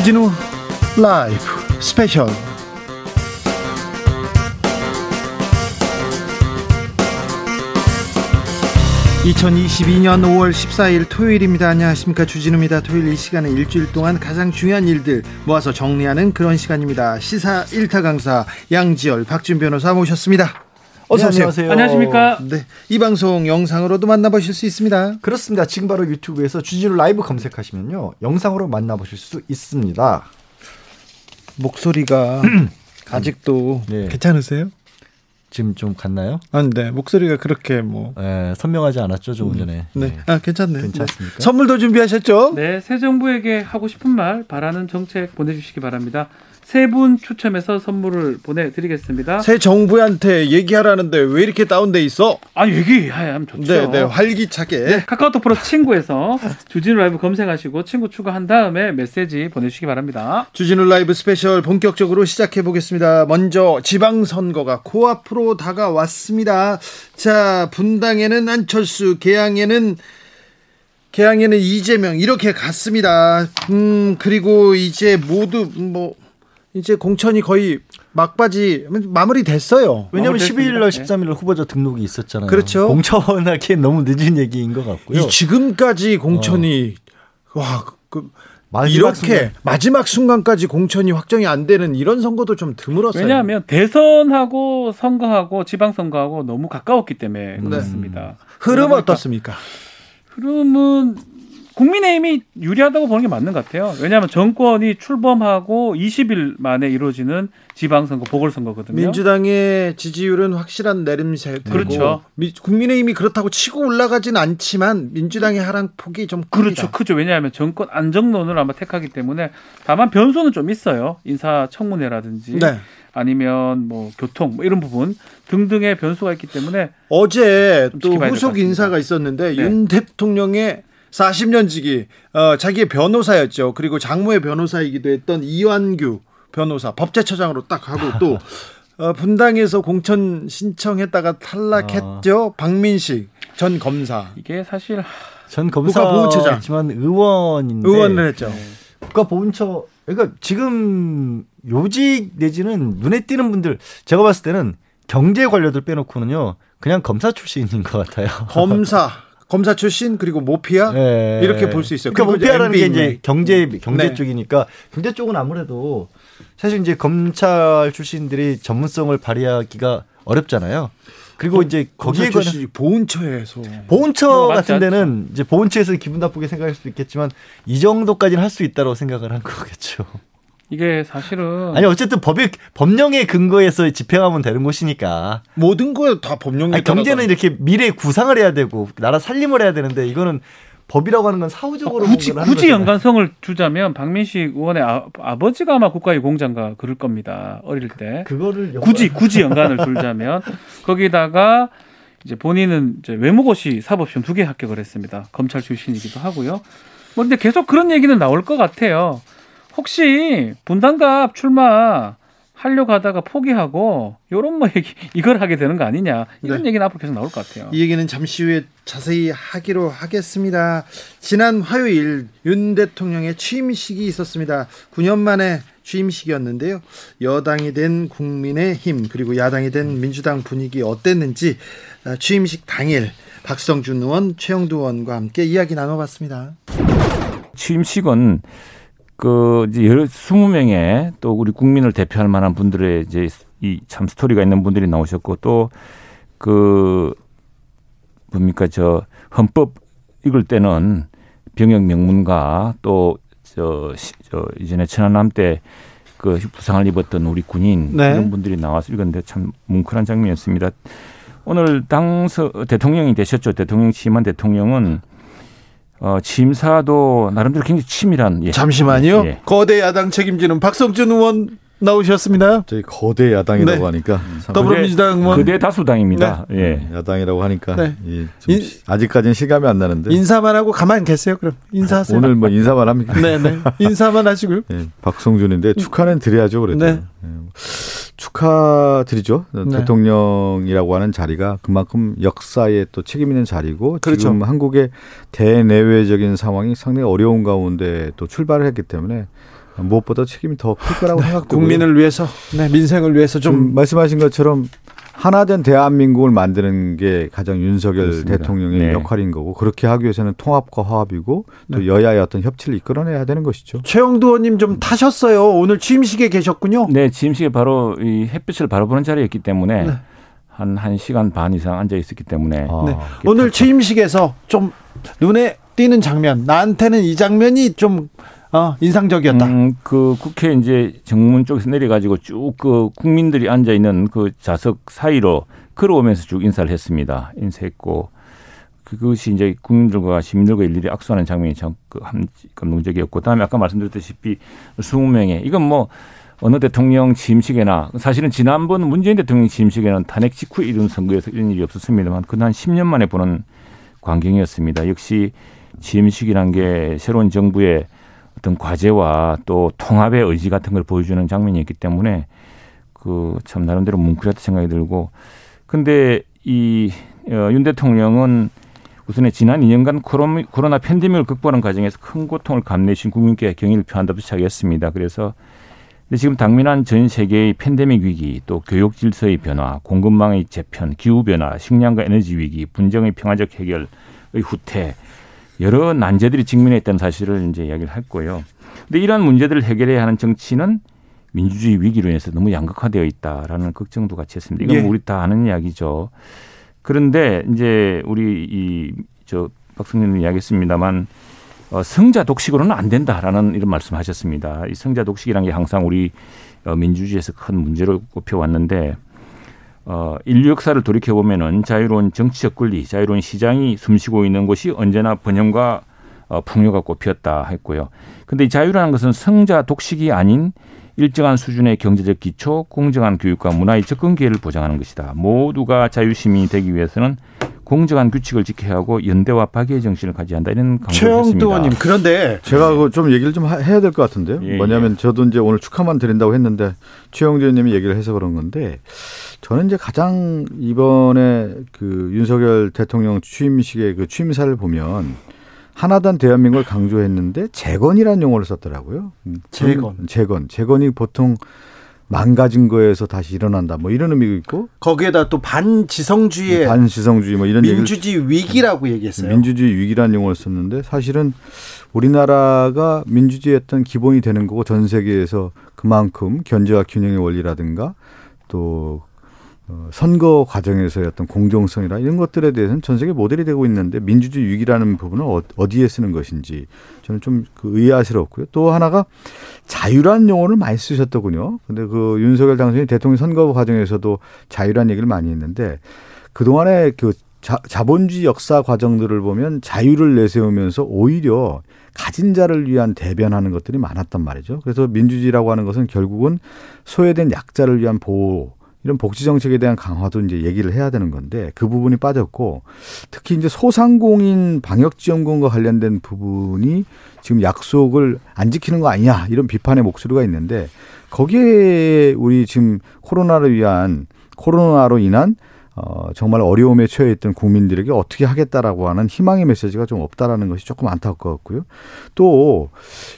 주진우 라이브 스페셜 2022년 5월 14일 토요일입니다. 안녕하십니까. 주진우입니다. 토요일 이 시간은 일주일 동안 가장 중요한 일들 모아서 정리하는 그런 시간입니다. 시사 1타 강사 양지열 박준 변호사 모셨습니다. 어서 오세요. 네, 안녕하세요. 안녕하십니까. 네, 이 방송 영상으로도 만나보실 수 있습니다. 그렇습니다. 지금 바로 유튜브에서 주진우 라이브 검색하시면요. 영상으로 만나보실 수 있습니다. 목소리가 아직도 네. 괜찮으세요? 지금 좀 갔나요? 아, 네. 목소리가 그렇게 뭐 예, 선명하지 않았죠, 조금 전에. 네. 아, 괜찮네. 괜찮습니까? 네. 선물도 준비하셨죠? 네, 새 정부에게 하고 싶은 말, 바라는 정책 보내 주시기 바랍니다. 세 분 추첨해서 선물을 보내드리겠습니다. 새 정부한테 얘기하라는데 왜 이렇게 다운돼 있어? 아, 얘기하면 좋죠. 네, 네. 활기차게. 네, 카카오톡 프로 친구에서 주진우 라이브 검색하시고 친구 추가한 다음에 메시지 보내주시기 바랍니다. 주진우 라이브 스페셜 본격적으로 시작해 보겠습니다. 먼저 지방선거가 코앞으로 다가왔습니다. 자, 분당에는 안철수, 개항에는 개항에는 이재명 이렇게 갔습니다. 음, 그리고 이제 모두 뭐 이제 공천이 거의 막바지 마무리 됐어요. 왜냐하면 마무리됐습니다. 12일 날 네. 13일 날 후보자 등록이 있었잖아요. 그렇죠. 공천하기엔 너무 늦은 얘기인 것 같고요. 이 지금까지 공천이 와, 그 마지막 이렇게 순간. 마지막 순간까지 공천이 확정이 안 되는 이런 선거도 좀 드물었어요. 왜냐하면 대선하고 선거하고 지방선거하고 너무 가까웠기 때문에 그렇습니다. 흐름 그러니까 어떻습니까? 흐름은 국민의힘이 유리하다고 보는 게 맞는 것 같아요. 왜냐하면 정권이 출범하고 20일 만에 이루어지는 지방선거, 보궐선거거든요. 민주당의 지지율은 확실한 내림세고 그렇죠. 미- 국민의힘이 그렇다고 치고 올라가진 않지만 민주당의 하락폭이 좀 큽니다. 그렇죠, 크죠. 왜냐하면 정권 안정론을 아마 택하기 때문에 다만 변수는 좀 있어요. 인사청문회라든지 네. 아니면 뭐 교통 뭐 이런 부분 등등의 변수가 있기 때문에 어제 좀또 후속. 인사가 있었는데 네. 윤 대통령의 40년 지기 어, 자기의 변호사였죠. 그리고 장모의 변호사이기도 했던 이완규 변호사 법제처장으로 딱 하고 또 어, 분당에서 공천 신청했다가 탈락했죠. 박민식 전 검사 이게 사실 전 국가보훈처장. 검사지만 의원인데 의원을 했죠. 네. 국가보훈처 그러니까 지금 요직 내지는 눈에 띄는 분들 제가 봤을 때는 경제 관료들 빼놓고는요 그냥 검사 출신인 것 같아요. 검사 검사 출신 그리고 모피아 예. 이렇게 볼 수 있어요. 그러니까 그리고 모피아라는 게 MB 이제 경제 경제 네. 쪽이니까 경제 쪽은 아무래도 사실 이제 검찰 출신들이 전문성을 발휘하기가 어렵잖아요. 그리고 이제 거기에 관한 보훈처에서 보훈처 뭐 맞지 같은 데는 이제 보훈처에서 기분 나쁘게 생각할 수도 있겠지만 이 정도까지는 할 수 있다고 생각을 한 거겠죠. 이게 사실은 아니 어쨌든 법의 법령의 근거에서 집행하면 되는 곳이니까. 모든 거에 다 법령에 아니, 경제는 이렇게 미래 구상을 해야 되고 나라 살림을 해야 되는데 이거는 법이라고 하는 건 사후적으로 굳이 뭔가를 하는 굳이 거잖아요. 연관성을 주자면 박민식 의원의 아, 아버지가 아마 국가유공장가 그럴 겁니다. 어릴 때. 그 거를 굳이 굳이 연관을 둘자면 거기다가 이제 본인은 이제 외무고시 사법시험 두 개 합격을 했습니다. 검찰 출신이기도 하고요. 뭐 근데 계속 그런 얘기는 나올 것 같아요. 혹시 분당갑 출마 하려고 하다가 포기하고 요런 뭐 얘기 이걸 하게 되는 거 아니냐 이런 네. 얘기는 앞으로 계속 나올 것 같아요. 이 얘기는 잠시 후에 자세히 하기로 하겠습니다. 지난 화요일 윤 대통령의 취임식이 있었습니다. 9년 만에 취임식이었는데요. 여당이 된 국민의힘 그리고 야당이 된 민주당 분위기 어땠는지 아, 취임식 당일 박성준 의원, 최영두 의원과 함께 이야기 나눠봤습니다. 취임식은 그 이제 여러 20명의 또 우리 국민을 대표할 만한 분들의 이제 이 참 스토리가 있는 분들이 나오셨고 또 그 뭡니까 저 헌법 읽을 때는 병역 명문가 또저 저 이전에 천안함 때 그 부상을 입었던 우리 군인 네. 이런 분들이 나와서 읽었는데 참 뭉클한 장면이었습니다. 오늘 당서 대통령이 되셨죠. 대통령 취임한 대통령은 어, 취임사도 나름대로 굉장히 치밀한 예. 잠시만요. 예. 거대 야당 책임지는 박성준 의원 나오셨습니다. 저희 거대 야당이라고 네. 하니까 참 더불어민주당 의원 그대 다수당입니다. 예. 야당이라고 하니까 네. 예, 좀 인- 아직까지는 실감이 안 나는데 인사만 하고 가만 계세요. 그럼 인사하세요. 오늘 뭐 인사만 합니까? 네네 인사만 하시고요. 예, 박성준인데 축하는 드려야죠 그래도 네. 예, 축하드리죠 네. 대통령이라고 하는 자리가 그만큼 역사에 또 책임 있는 자리고 그렇죠. 지금 한국의 대내외적인 상황이 상당히 어려운 가운데 또 출발을 했기 때문에 무엇보다 책임이 더 클 거라고 생각되고요. 국민을 위해서, 네, 민생을 위해서 좀좀 말씀하신 것처럼 하나된 대한민국을 만드는 게 가장 윤석열 그렇습니다. 대통령의 네. 역할인 거고 그렇게 하기 위해서는 통합과 화합이고 또 네. 여야의 어떤 협치를 이끌어내야 되는 것이죠. 최영두 의원님 좀 타셨어요. 오늘 취임식에 계셨군요. 네, 지임식에 바로 이 햇빛을 바로 보는 자리였기 때문에 네. 한 1시간 반 이상 앉아 있었기 때문에 아, 네. 오늘 취임식에서 좀 눈에 띄는 장면, 나한테는 이 장면이 좀 어, 인상적이었다. 음, 그 국회 이제 정문 쪽에서 내려가지고 쭉 그 국민들이 앉아 있는 그 좌석 사이로 걸어오면서 쭉 인사를 했습니다. 인사했고 그것이 이제 국민들과 시민들과 일일이 악수하는 장면이 참그 한- 감동적이었고 그다음에 아까 말씀드렸다시피 20명의 이건 뭐 어느 대통령 취임식에나 사실은 지난번 문재인 대통령 취임식에는 탄핵 직후 이룬 선거에서 이런 일이 없었습니다만 그건 한 10년 만에 보는 광경이었습니다. 역시 취임식이란 게 새로운 정부의 어떤 과제와 또 통합의 의지 같은 걸 보여주는 장면이었기 때문에 그 참 나름대로 뭉클했다 생각이 들고 근데 이 어, 윤 대통령은 우선에 지난 2년간 코로나, 코로나 팬데믹을 극복하는 과정에서 큰 고통을 감내신 국민께 경의를 표한다고 시작했습니다. 그래서 근데 지금 당면한 전 세계의 팬데믹 위기, 또 교육 질서의 변화, 공급망의 재편, 기후 변화, 식량과 에너지 위기, 분쟁의 평화적 해결의 후퇴 여러 난제들이 직면해 있다는 사실을 이제 이야기를 했고요. 근데 이러한 문제들을 해결해야 하는 정치는 민주주의 위기로 인해서 너무 양극화되어 있다라는 걱정도 같이 했습니다. 이건 예. 뭐 우리 다 아는 이야기죠. 그런데 이제 우리 이 저 박성님은 이야기했습니다만 어, 성자 독식으로는 안 된다라는 이런 말씀하셨습니다. 이 성자 독식이라는 게 항상 우리 어, 민주주의에서 큰 문제로 꼽혀왔는데 어, 인류 역사를 돌이켜 보면은 자유로운 정치적 권리, 자유로운 시장이 숨쉬고 있는 곳이 언제나 번영과 어, 풍요가 꼽혔다 했고요. 근데 이 자유라는 것은 성자 독식이 아닌 일정한 수준의 경제적 기초, 공정한 교육과 문화의 접근 기회를 보장하는 것이다. 모두가 자유 시민이 되기 위해서는 공정한 규칙을 지켜야 하고 연대와 파괴의 정신을 가져야 한다 이런 강조를 최영두 했습니다. 의원님, 그런데 제가 그좀 얘기를 좀 하- 해야 될 것 같은데요. 예, 뭐냐면 저도 이제 오늘 축하만 드린다고 했는데 최영두 의원님이 얘기를 해서 그런 건데 저는 이제 가장 이번에 그 윤석열 대통령 취임식의 그 취임사를 보면 하나단 대한민국을 강조했는데 재건이라는 용어를 썼더라고요. 음, 재건. 재건. 재건이 보통 망가진 거에서 다시 일어난다. 뭐 이런 의미가 있고 거기에다 또 반지성주의 반시성주의 뭐 이런 얘기를 민주주의 위기라고 얘기했어요. 민주주의 위기라는 용어를 썼는데 사실은 우리나라가 민주주의 어떤 기본이 되는 거고 전 세계에서 그만큼 견제와 균형의 원리라든가 또 어, 선거 과정에서의 어떤 공정성이라 이런 것들에 대해서는 전 세계 모델이 되고 있는데 민주주의 위기라는 부분은 어- 어디에 쓰는 것인지 저는 좀그 의아스럽고요. 또 하나가 자유라는 용어를 많이 쓰셨더군요. 근데 그 윤석열 당선인 대통령 선거 과정에서도 자유라는 얘기를 많이 했는데 그동안에 그 자, 자본주의 역사 과정들을 보면 자유를 내세우면서 오히려 가진 자를 위한 대변하는 것들이 많았단 말이죠. 그래서 민주주의라고 하는 것은 결국은 소외된 약자를 위한 보호 이런 복지 정책에 대한 강화도 이제 얘기를 해야 되는 건데 그 부분이 빠졌고 특히 이제 소상공인 방역 지원금과 관련된 부분이 지금 약속을 안 지키는 거 아니냐 이런 비판의 목소리가 있는데 거기에 우리 지금 코로나를 위한 코로나로 인한 어, 정말 어려움에 처해 있던 국민들에게 어떻게 하겠다라고 하는 희망의 메시지가 좀 없다라는 것이 조금 안타깝고요. 또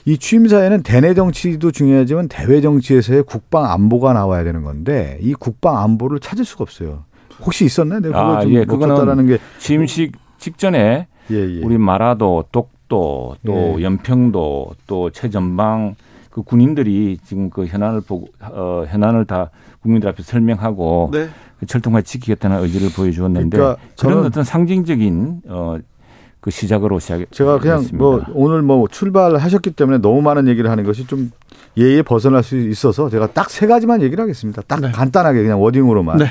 이 취임사에는 대내 정치도 중요하지만 대외 정치에서의 국방 안보가 나와야 되는 건데 이 국방 안보를 찾을 수가 없어요. 혹시 있었나요? 내가 그거 아, 좀 예, 그거는 게 취임식 직전에 예, 예. 우리 마라도, 독도, 또 예. 연평도, 또 최전방 그 군인들이 지금 그 현안을 보고 어, 현안을 다 국민들 앞에 설명하고 네. 그 철통같이 지키겠다는 의지를 보여주었는데 그러니까 그런 저는 어떤 상징적인 어, 그 시작으로 시작. 제가 그냥 뭐 오늘 뭐 출발하셨기 때문에 너무 많은 얘기를 하는 것이 좀 예에 벗어날 수 있어서 제가 딱 세 가지만 얘기를 하겠습니다. 딱 네. 간단하게 그냥 워딩으로만. 네.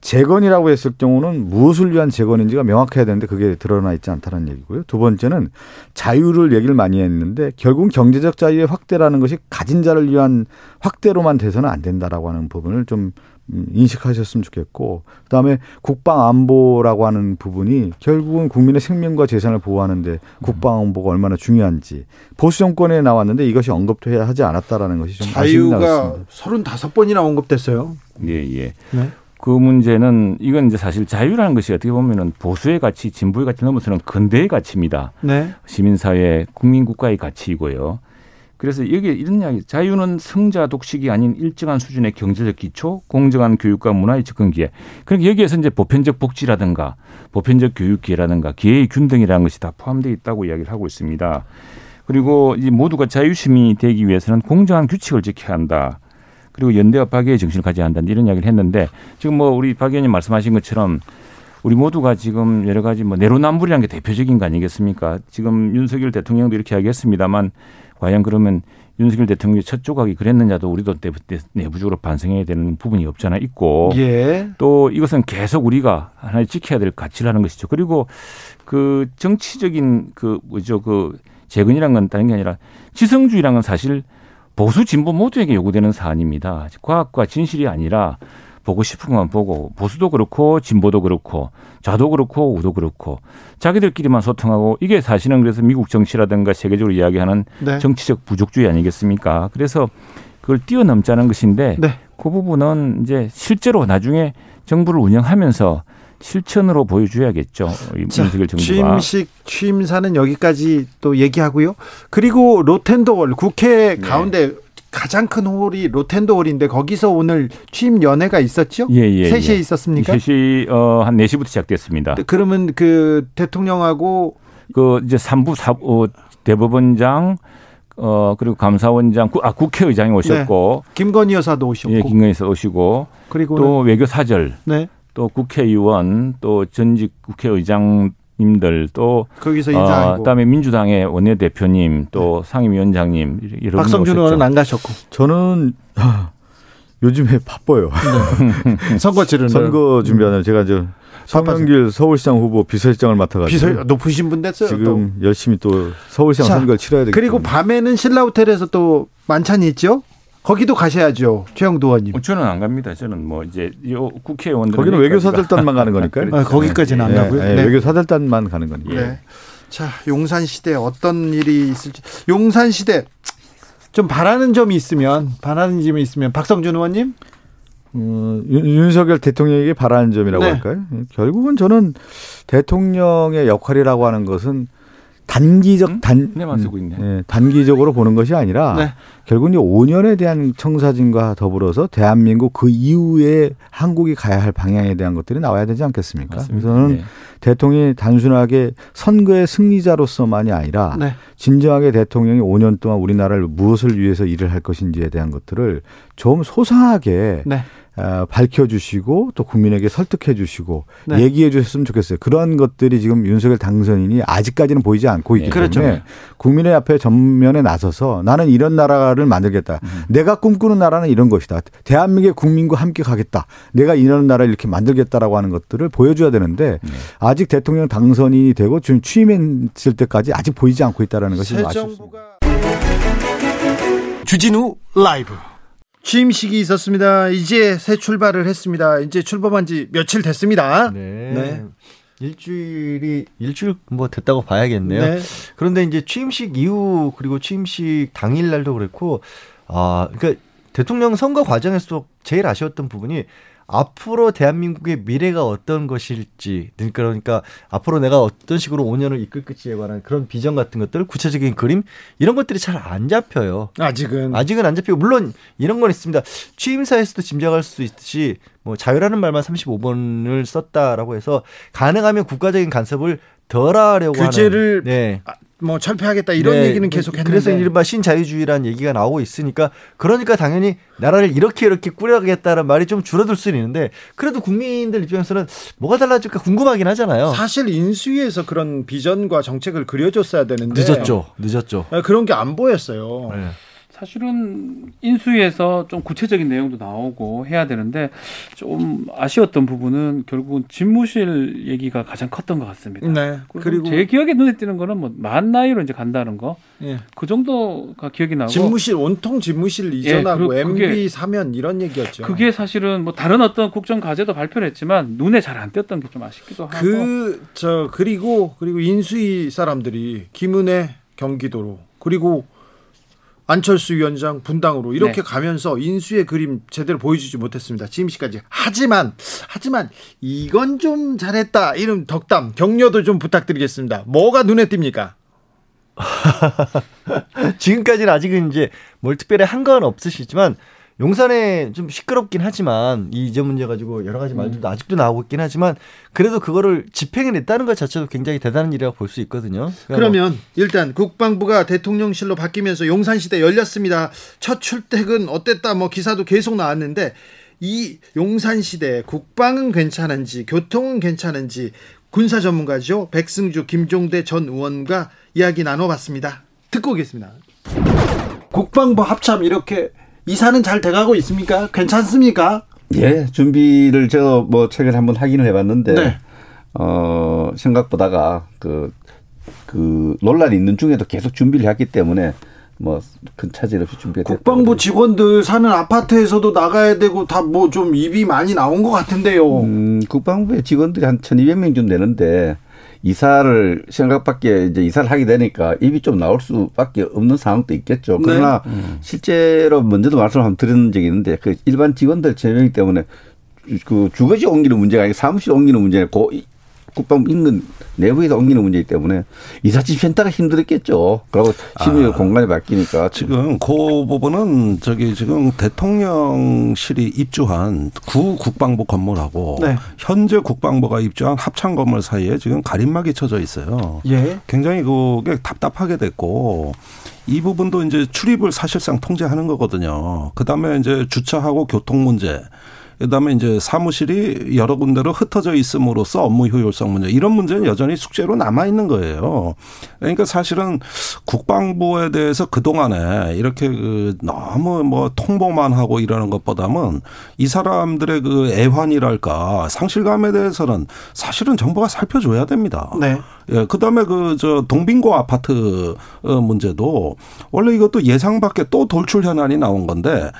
재건이라고 했을 경우는 무엇을 위한 재건인지가 명확해야 되는데 그게 드러나 있지 않다는 얘기고요. 두 번째는 자유를 얘기를 많이 했는데 결국 경제적 자유의 확대라는 것이 가진 자를 위한 확대로만 돼서는 안 된다라고 하는 부분을 좀 음, 인식하셨으면 좋겠고 그다음에 국방 안보라고 하는 부분이 결국은 국민의 생명과 재산을 보호하는데 국방 안보가 얼마나 중요한지 보수 정권에 나왔는데 이것이 언급도 해야 하지 않았다라는 것이 좀 자유가 나왔습니다. 35번이나 언급됐어요. 예, 예. 네. 그 문제는 이건 이제 사실 자유라는 것이 어떻게 보면은 보수의 가치, 진보의 가치 넘어서는 근대의 가치입니다. 네. 시민사회, 국민국가의 가치이고요. 그래서 여기 이런 이야기 자유는 성자 독식이 아닌 일정한 수준의 경제적 기초, 공정한 교육과 문화의 접근 기회. 그러니까 여기에서 이제 보편적 복지라든가 보편적 교육 기회라든가 기회의 균등이라는 것이 다 포함되어 있다고 이야기를 하고 있습니다. 그리고 이 모두가 자유시민이 되기 위해서는 공정한 규칙을 지켜야 한다. 그리고 연대와 파괴의 정신을 가져야 한다. 이런 이야기를 했는데 지금 뭐 우리 박 의원님 말씀하신 것처럼 우리 모두가 지금 여러 가지 뭐 내로남불이라는 게 대표적인 거 아니겠습니까? 지금 윤석열 대통령도 이렇게 이야기했습니다만 과연 그러면 윤석열 대통령이 첫 조각이 그랬느냐도 우리도 내부적으로 반성해야 되는 부분이 없잖아 있고 예. 또 이것은 계속 우리가 하나 지켜야 될 가치라는 것이죠. 그리고 그 정치적인 그 뭐죠 그 재건이란 건 다른 게 아니라 지성주의란 건 사실 보수 진보 모두에게 요구되는 사안입니다. 과학과 진실이 아니라 보고 싶은 것만 보고 보수도 그렇고 진보도 그렇고 좌도 그렇고 우도 그렇고 자기들끼리만 소통하고 이게 사실은 그래서 미국 정치라든가 세계적으로 이야기하는 네. 정치적 부족주의 아니겠습니까? 그래서 그걸 뛰어넘자는 것인데 네. 그 부분은 이제 실제로 나중에 정부를 운영하면서 실천으로 보여줘야겠죠. 윤석열 정부가. 취임식 취임사는 여기까지 또 얘기하고요. 그리고 로텐도홀 국회 가운데 가장 큰 홀이 로텐도홀인데 거기서 오늘 취임 연회가 있었죠? 예, 예, 3시에 예. 있었습니까? 3시 어, 한 4시부터 시작됐습니다. 그러면 그 대통령하고 그 이제 삼부 사 어, 대법원장 어 그리고 감사원장 구- 아 국회의장이 오셨고 김건희 여사도 오셨고 예 김건희 씨 오시고 그리고 또 외교 사절 네 또 국회의원 또 전직 국회의장 님들 또 거기서 어, 그다음에 민주당의 원내대표님 또 상임위원장님 여러 박성준 의원은. 안 가셨고 저는 아, 요즘에 바빠요. 선거 치르는 선거 준비하는 제가 저 서명길 서울시장 후보 비서실장을 맡아가지고 비서 높으신 분 됐어요. 또. 지금 열심히 또 서울시장 자, 선거를 치러야 되기 그리고. 밤에는 신라 호텔에서 또 만찬이 있죠. 거기도 가셔야죠, 최영도 의원님. 어, 저는 안 갑니다. 저는 뭐 이제 요 국회의원들 거기는 외교사절단만 가는 거니까요. 아, 거기까지는 안 예, 가고요. 예, 네. 외교사절단만 가는 거니까. 네. 자, 용산 시대 어떤 일이 있을지. 용산 시대 좀 바라는 점이 있으면 바라는 점이 있으면 박성준 의원님. 어, 윤- 윤석열 대통령에게 바라는 점이라고 네. 할까요? 결국은 저는 대통령의 역할이라고 하는 것은 단기적 음? 단 네만 쓰고 있네. 예, 단기적으로 보는 것이 아니라 네. 결국은 이 5년에 대한 청사진과 더불어서 대한민국 그 이후에 한국이 가야 할 방향에 대한 것들이 나와야 되지 않겠습니까? 맞습니다. 그래서 저는 네. 대통령이 단순하게 선거의 승리자로서만이 아니라 네. 진정하게 대통령이 5년 동안 우리나라를 무엇을 위해서 일을 할 것인지에 대한 것들을 좀 소상하게 네. 어, 밝혀주시고 또 국민에게 설득해주시고 네. 얘기해주셨으면 좋겠어요. 그런 것들이 지금 윤석열 당선인이 아직까지는 보이지 않고 있기 네. 그렇죠. 때문에 국민의 앞에 전면에 나서서 나는 이런 나라를 만들겠다. 음. 내가 꿈꾸는 나라는 이런 것이다. 대한민국의 국민과 함께 가겠다. 내가 이런 나라를 이렇게 만들겠다라고 하는 것들을 보여줘야 되는데 네. 아직 대통령 당선인이 되고 지금 취임했을 때까지 아직 보이지 않고 있다는 것이 아쉽습니다. 주진우 라이브 취임식이 있었습니다. 이제 새 출발을 했습니다. 이제 출범한 지 며칠 됐습니다. 네. 네. 일주일이 일주일 뭐 됐다고 봐야겠네요. 네. 그런데 이제 취임식 이후 그리고 취임식 당일 날도 그랬고 아 그러니까 대통령 선거 과정에서도 제일 아쉬웠던 부분이 앞으로 대한민국의 미래가 어떤 것일지 그러니까 앞으로 내가 어떤 식으로 5년을 이끌 것지에 관한 그런 비전 같은 것들 구체적인 그림 이런 것들이 잘 안 잡혀요. 아직은 아직은 안 잡히고 물론 이런 건 있습니다. 취임사에서도 짐작할 수 있듯이 뭐 자유라는 말만 35번을 썼다라고 해서 가능하면 국가적인 간섭을 덜 하려고 규제를 하는 네. 뭐 철폐하겠다 이런 네. 얘기는 계속 했는데 그래서 이른바 신자유주의라는 얘기가 나오고 있으니까 그러니까 당연히 나라를 이렇게 이렇게 꾸려가겠다는 말이 좀 줄어들 수는 있는데 그래도 국민들 입장에서는 뭐가 달라질까 궁금하긴 하잖아요. 사실 인수위에서 그런 비전과 정책을 그려줬어야 되는데 늦었죠. 늦었죠. 아, 그런 게 안 보였어요. 네. 사실은 인수위에서 좀 구체적인 내용도 나오고 해야 되는데 좀 아쉬웠던 부분은 결국은 집무실 얘기가 가장 컸던 것 같습니다. 네. 그리고 제 기억에 눈에 띄는 거는 뭐 만 나이로 이제 간다는 거. 예. 그 정도가 기억이 나고 집무실 온통 집무실 이전하고 그리고 그게- MB 사면 이런 얘기였죠. 그게 사실은 뭐 다른 어떤 국정 과제도 발표를 했지만 눈에 잘 안 띄었던 게 좀 아쉽기도 하고 그 저 그리고 그리고 인수위 사람들이 김은혜 경기도로 그리고 안철수 위원장 분당으로 이렇게 네. 가면서 인수의 그림 제대로 보여주지 못했습니다. 지금시까지. 하지만 하지만 이건 좀 잘했다. 이런 덕담 격려도 좀 부탁드리겠습니다. 뭐가 눈에 띕니까? 지금까지는 아직은 이제 뭘 특별히 한 건 없으시지만 용산에 좀 시끄럽긴 하지만 이 이전 문제 가지고 여러 가지 말들도 아직도 나오고 있긴 하지만 그래도 그거를 집행해냈다는 것 자체도 굉장히 대단한 일이라고 볼 수 있거든요. 그러니까 그러면 일단 국방부가 대통령실로 바뀌면서 용산시대 열렸습니다. 첫 출퇴근 어땠다 뭐 기사도 계속 나왔는데 이 용산시대 국방은 괜찮은지 교통은 괜찮은지 군사 전문가죠 백승주 김종대 전 의원과 이야기 나눠봤습니다. 듣고 오겠습니다. 국방부 합참 이렇게 이사는 잘 돼가고 있습니까? 괜찮습니까? 예, 준비를 제가 뭐 최근에 한번 확인을 해봤는데, 네. 어, 생각보다가 그, 그 논란이 있는 중에도 계속 준비를 했기 때문에 뭐큰 차질 없이 준비가. 국방부 직원들 사는 아파트에서도 나가야 되고 다 뭐 좀 입이 많이 나온 것 같은데요. 음, 국방부의 직원들이 한 1200명 좀 되는데, 이사를 생각밖에 이제 이사를 하게 되니까 입이 좀 나올 수밖에 없는 상황도 있겠죠. 그러나 실제로 먼저도 말씀을 한번 드린 적이 있는데 그 일반 직원들 제명 때문에 그 주거지 옮기는 문제가 아니라 사무실 옮기는 문제는 고 국방부 인근 내부에서 옮기는 문제이기 때문에 이삿짐 센터가 힘들었겠죠. 그리고 심의 공간이 바뀌니까 지금 그 부분은 저기 지금 대통령실이 입주한 구 국방부 건물하고 네. 현재 국방부가 입주한 합창 건물 사이에 지금 가림막이 쳐져 있어요. 예. 굉장히 그게 답답하게 됐고 이 부분도 이제 출입을 사실상 통제하는 거거든요. 그 다음에 이제 주차하고 교통 문제. 그다음에 이제 사무실이 여러 군데로 흩어져 있음으로써 업무 효율성 문제 이런 문제는 여전히 숙제로 남아 있는 거예요. 그러니까 사실은 국방부에 대해서 그 동안에 이렇게 그 너무 뭐 통보만 하고 이러는 것보다는 이 사람들의 그 애환이랄까 상실감에 대해서는 사실은 정부가 살펴줘야 됩니다. 네. 예, 그 다음에 그, 저, 동빙고 아파트 어, 문제도 원래 이것도 예상 밖에 또 돌출 현안이 나온 건데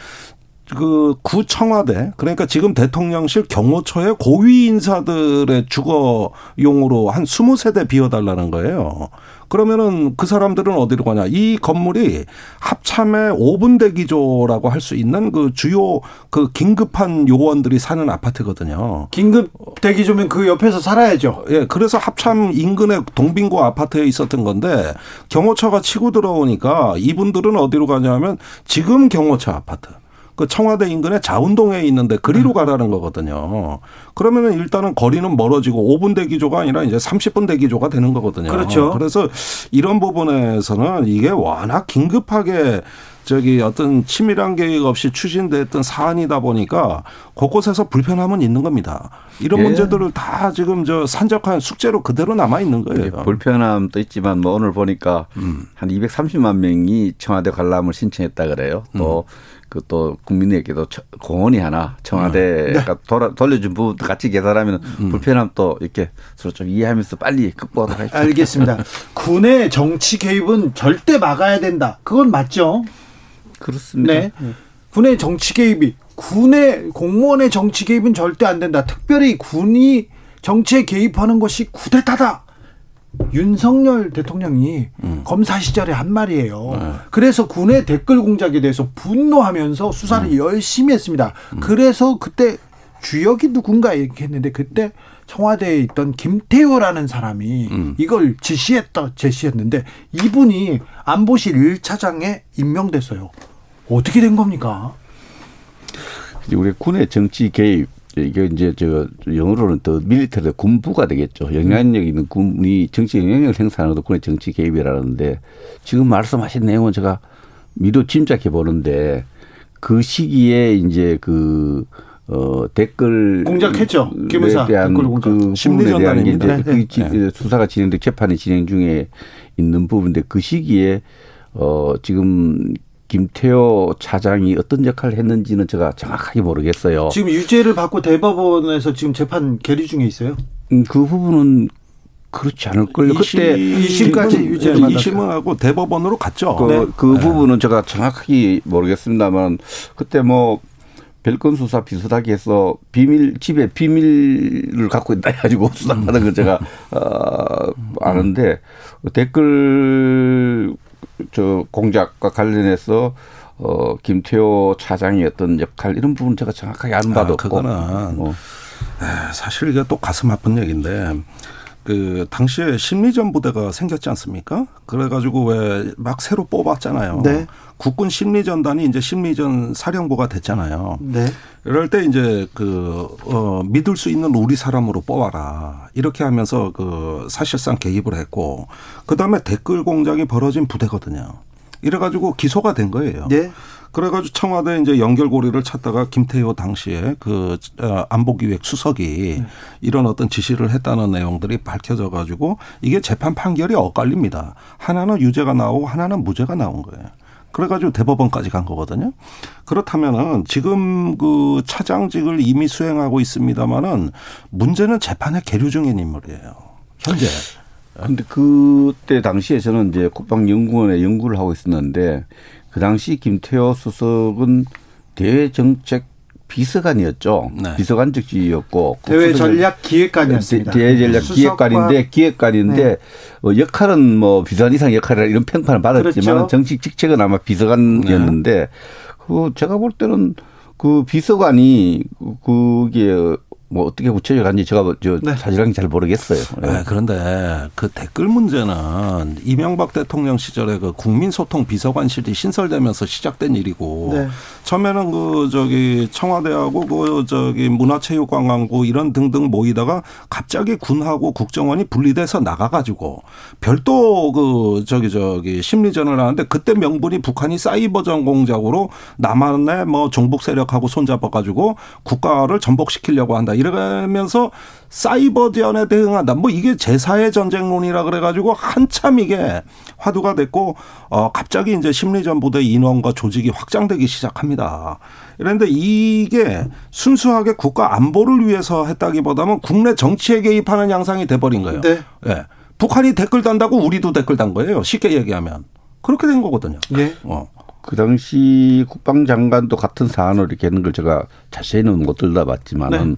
그 구청와대 그러니까 지금 대통령실 경호처의 고위 인사들의 주거 용으로 한 20세대 비워달라는 거예요. 그러면은 그 사람들은 어디로 가냐. 이 건물이 합참의 5분 대기조라고 할 수 있는 그 주요 그 긴급한 요원들이 사는 아파트거든요. 긴급 대기조면 그 옆에서 살아야죠. 예, 그래서 합참 인근의 동빙고 아파트에 있었던 건데 경호처가 치고 들어오니까 이분들은 어디로 가냐면 지금 경호처 아파트. 그 청와대 인근의 자운동에 있는데 그리로 가라는 거거든요. 그러면은 일단은 거리는 멀어지고 5분 대기조가 아니라 이제 30분 대기조가 되는 거거든요. 그렇죠. 그래서 이런 부분에서는 이게 워낙 긴급하게 저기 어떤 치밀한 계획 없이 추진됐던 사안이다 보니까 곳곳에서 불편함은 있는 겁니다. 이런 예. 문제들을 다 지금 저 산적한 숙제로 그대로 남아 있는 거예요. 불편함도 있지만 뭐 오늘 보니까 음. 한 230만 명이 청와대 관람을 신청했다 그래요. 또그또 국민에게도 처- 공원이 하나 청와대가 돌아, 돌려준 부분도 같이 계산하면 불편함 또 이렇게 서로 좀 이해하면서 빨리 극복하도록 하십시오. 알겠습니다. 군의 정치 개입은 절대 막아야 된다. 그건 맞죠? 그렇습니다. 네. 군의 정치 개입이 군의 공무원의 정치 개입은 절대 안 된다. 특별히 군이 정치에 개입하는 것이 쿠데타다. 윤석열 대통령이 검사 시절에 한 말이에요. 그래서 군의 댓글 공작에 대해서 분노하면서 수사를 열심히 했습니다. 그래서 그때 주역이 누군가 이렇게 했는데 그때 청와대에 있던 김태호라는 사람이 이걸 지시했다 제시했는데 이분이 안보실 1차장에 임명됐어요. 어떻게 된 겁니까? 우리 군의 정치 개입 이게 이제 저 영어로는 더 밀리터리 군부가 되겠죠. 영향력 있는 군이 정치 영향력을 행사하는 것도 군의 정치 개입이라는데 지금 말씀하신 내용은 제가 미도 짐작해 보는데 그 시기에 이제 그 어, 댓글 공작했죠. 김 의사 대한 댓글 공작. 그 심리 부분에 대한 게 이제 전단입니다. 그 지- 수사가 진행돼 재판이 진행 중에 있는 부분인데 그 시기에 어 지금 김태호 차장이 어떤 역할을 했는지는 제가 정확하게 모르겠어요. 지금 유죄를 받고 대법원에서 지금 재판 계류 중에 있어요. 음, 그 부분은 그렇지 않을걸요. 그때 이심까지 유죄를 이 받았어요. 심은하고 대법원으로 갔죠. 그, 네. 그 부분은 제가 정확하게 모르겠습니다만 그때 뭐 별건 수사 비슷하게 해서 비밀 집에 비밀을 갖고 있다 해가지고 수사받은 걸 제가 어, 아는데 댓글 저 공작과 관련해서 어 김태호 차장이 어떤 역할 이런 부분 제가 정확하게 아는 바도 아, 없고 그거는 뭐. 에, 사실 이게 또 가슴 아픈 얘기인데 그 당시에 심리전 부대가 생겼지 않습니까? 그래가지고 왜 막 새로 뽑았잖아요. 네. 국군 심리전단이 이제 심리전 사령부가 됐잖아요. 네. 이럴 때 이제 그, 어, 믿을 수 있는 우리 사람으로 뽑아라. 이렇게 하면서 그 사실상 개입을 했고, 그 다음에 댓글 공작이 벌어진 부대거든요. 이래가지고 기소가 된 거예요. 네. 그래가지고 청와대 이제 연결고리를 찾다가 김태효 당시에 그 어, 안보기획 수석이 이런 어떤 지시를 했다는 내용들이 밝혀져가지고 이게 재판 판결이 엇갈립니다. 하나는 유죄가 나오고 하나는 무죄가 나온 거예요. 그래가지고 대법원까지 간 거거든요. 그렇다면은 지금 그 차장직을 이미 수행하고 있습니다만은 문제는 재판에 계류 중인 인물이에요. 현재. 근데 그때 당시에 저는 이제 국방연구원에 연구를 하고 있었는데 그 당시 김태호 수석은 대외정책 비서관이었죠. 네. 비서관 직지였고 대외 전략 기획관이었습니다. 대외 전략 수석과- 기획관인데 기획관인데 네. 어, 역할은 뭐 비서관 이상 역할이라 이런 평판을 받았지만 그렇죠. 정식 직책은 아마 비서관이었는데 그 제가 볼 때는 그 비서관이 그게 뭐 어떻게 구체적으로 한지 제가 저 네. 사실은 잘 모르겠어요. 네, 그런데 그 댓글 문제는 이명박 대통령 시절에 그 국민소통 비서관실이 신설되면서 시작된 일이고 네. 처음에는 그 저기 청와대하고 그 저기 문화체육관광부 이런 등등 모이다가 갑자기 군하고 국정원이 분리돼서 나가가지고 별도 그 저기 저기 심리전을 하는데 그때 명분이 북한이 사이버 전 공작으로 남한의 뭐 종북 세력하고 손잡아가지고 국가를 전복시키려고 한다 이러면서 사이버전에 대응한다. 뭐 이게 제4의 전쟁론이라 그래가지고 한참 이게 화두가 됐고 어 갑자기 이제 심리전 부대 인원과 조직이 확장되기 시작합니다. 그런데 이게 순수하게 국가 안보를 위해서 했다기보다는 국내 정치에 개입하는 양상이 돼버린 거예요. 네. 예. 북한이 댓글 단다고 우리도 댓글 단 거예요. 쉽게 얘기하면 그렇게 된 거거든요. 네. 어. 그 당시 국방장관도 같은 사안을 이렇게 했는 걸 제가 자세히는 못 들다봤지만은 네.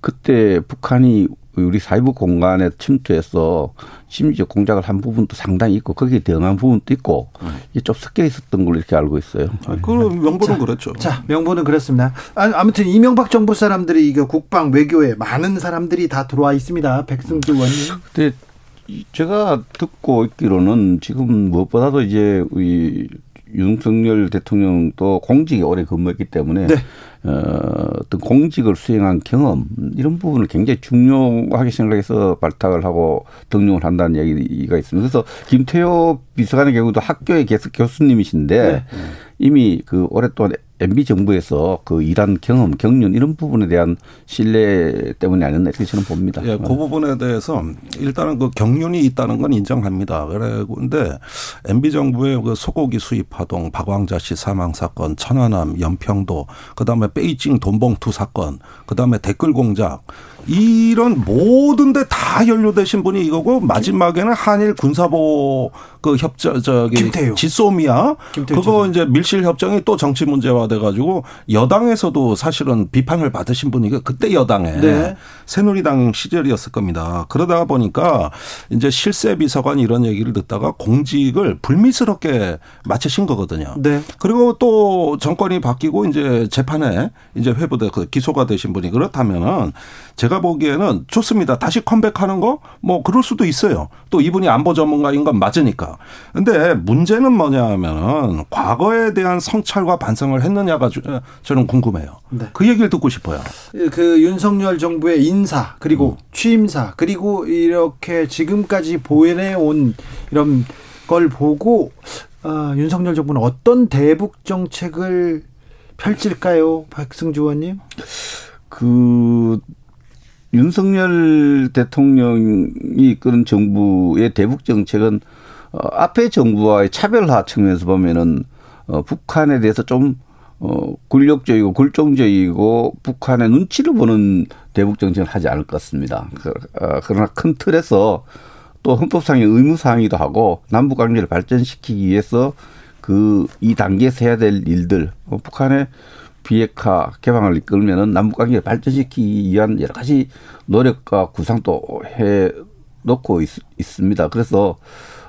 그때 북한이 우리 사이버 공간에 침투해서 심지어 공작을 한 부분도 상당히 있고 거기에 대응한 부분도 있고 이게 좀 섞여 있었던 걸로 이렇게 알고 있어요. 그 명분은 그렇죠. 자, 명분은 그렇습니다. 아, 아무튼 이명박 정부 사람들이 이거 국방 외교에 많은 사람들이 다 들어와 있습니다. 백승주 의원님. 근데 이- 제가 듣고 있기로는 지금 무엇보다도 이제 우리 윤석열 대통령도 공직에 오래 근무했기 때문에 네. 어, 어떤 공직을 수행한 경험 이런 부분을 굉장히 중요하게 생각해서 발탁을 하고 등용을 한다는 얘기가 있습니다. 그래서 김태호 비서관의 경우도 학교의 계속 교수님이신데 이미 그 오랫동안 MB 정부에서 그 일한 경험, 경륜 이런 부분에 대한 신뢰 때문이 아니었나 이렇게 저는 봅니다. 예, 그 부분에 대해서 일단은 그 경륜이 있다는 건 인정합니다. 그래 근데 MB 정부의 그 소고기 수입 파동, 박왕자 씨 사망 사건, 천안함, 연평도, 그다음에 베이징 돈봉투 사건, 그다음에 댓글 공작 이런 모든 데 다 연루되신 분이 이거고 마지막에는 한일 군사보 그 협정 저기 김태효. 지소미아 김태효 그거 이제 밀실 협정이 또 정치 문제화 돼 가지고 여당에서도 사실은 비판을 받으신 분이 그때 여당에 네. 새누리당 시절이었을 겁니다. 그러다 보니까 이제 실세 비서관 이런 얘기를 듣다가 공직을 불미스럽게 마치신 거거든요. 네. 그리고 또 정권이 바뀌고 이제 재판에 이제 회부돼 그 기소가 되신 분이 그렇다면은 제가 보기에는 좋습니다. 다시 컴백하는 거 뭐 그럴 수도 있어요. 또 이분이 안보 전문가인 건 맞으니까. 근데 문제는 뭐냐면은 과거에 대한 성찰과 반성을 했느냐가 주- 저는 궁금해요. 네. 그 얘기를 듣고 싶어요. 그 윤석열 정부의 인사 그리고 취임사 그리고 이렇게 지금까지 보내 온 이런 걸 보고 아, 윤석열 정부는 어떤 대북 정책을 펼칠까요, 박승주 의원님? 그 윤석열 대통령이 이끄는 정부의 대북 정책은 어, 앞의 정부와의 차별화 측면에서 보면은 어, 북한에 대해서 좀 어, 굴욕적이고 굴종적이고 북한의 눈치를 보는 대북 정책을 하지 않을 것 같습니다. 그, 어, 그러나 큰 틀에서 또 헌법상의 의무사항이기도 하고 남북 관계를 발전시키기 위해서 그 이 단계에서 해야 될 일들 어, 북한의 비핵화 개방을 이끌면은 남북 관계를 발전시키기 위한 여러 가지 노력과 구상도 해 놓고 있, 있습니다. 그래서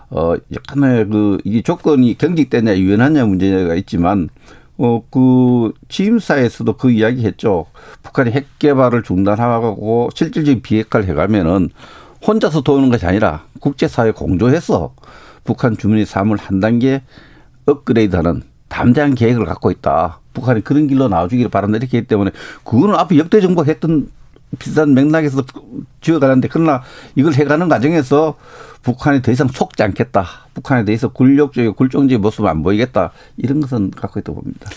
어 약간의 그 이게 조건이 경직되냐 유연하냐 문제가 있지만 어 그 취임사에서도 그 이야기했죠. 북한이 핵 개발을 중단하고 실질적인 비핵화를 해가면은 혼자서 도우는 것이 아니라 국제사회 공조해서 북한 주민의 삶을 한 단계 업그레이드하는 담대한 계획을 갖고 있다. 북한이 그런 길로 나와주기를 바란다. 이렇게 했기 때문에 그거는 앞에 역대 정부가 했던 비슷한 맥락에서 지어가는데 그러나 이걸 해가는 과정에서 북한이 더 이상 속지 않겠다. 북한에 대해서 굴욕적이고 굴종적인 모습을 안 보이겠다. 이런 것은 갖고 있다고 봅니다.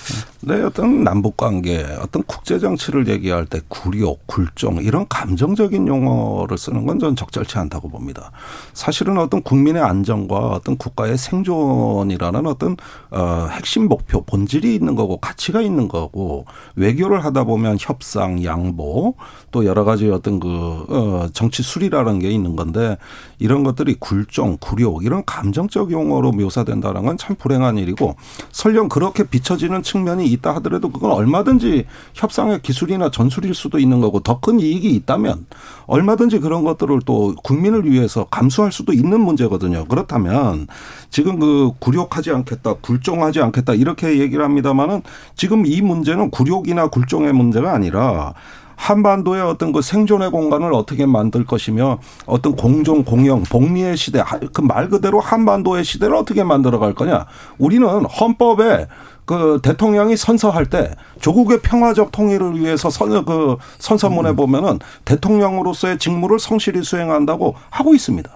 네, 어떤 남북 관계, 어떤 국제 정치를 얘기할 때 굴욕, 굴종 이런 감정적인 용어를 쓰는 건 전 적절치 않다고 봅니다. 사실은 어떤 국민의 안정과 어떤 국가의 생존이라는 어떤 어 핵심 목표, 본질이 있는 거고 가치가 있는 거고 외교를 하다 보면 협상, 양보 또 여러 가지 어떤 그 정치 수리라는 게 있는 건데 이런 것들이 굴종, 굴욕 이런 감정적 용어로 묘사된다는 건 참 불행한 일이고 설령 그렇게 비춰지는 측면이 있다 하더라도 그건 얼마든지 협상의 기술이나 전술일 수도 있는 거고 더 큰 이익이 있다면 얼마든지 그런 것들을 또 국민을 위해서 감수할 수도 있는 문제거든요. 그렇다면 지금 그 굴욕하지 않겠다, 굴종하지 않겠다 이렇게 얘기를 합니다만은 지금 이 문제는 굴욕이나 굴종의 문제가 아니라 한반도의 어떤 그 생존의 공간을 어떻게 만들 것이며 어떤 공정 공영 복리의 시대 그 말 그대로 한반도의 시대를 어떻게 만들어 갈 거냐 우리는 헌법에 그 대통령이 선서할 때 조국의 평화적 통일을 위해서 선, 그 선서문에 보면은 대통령으로서의 직무를 성실히 수행한다고 하고 있습니다.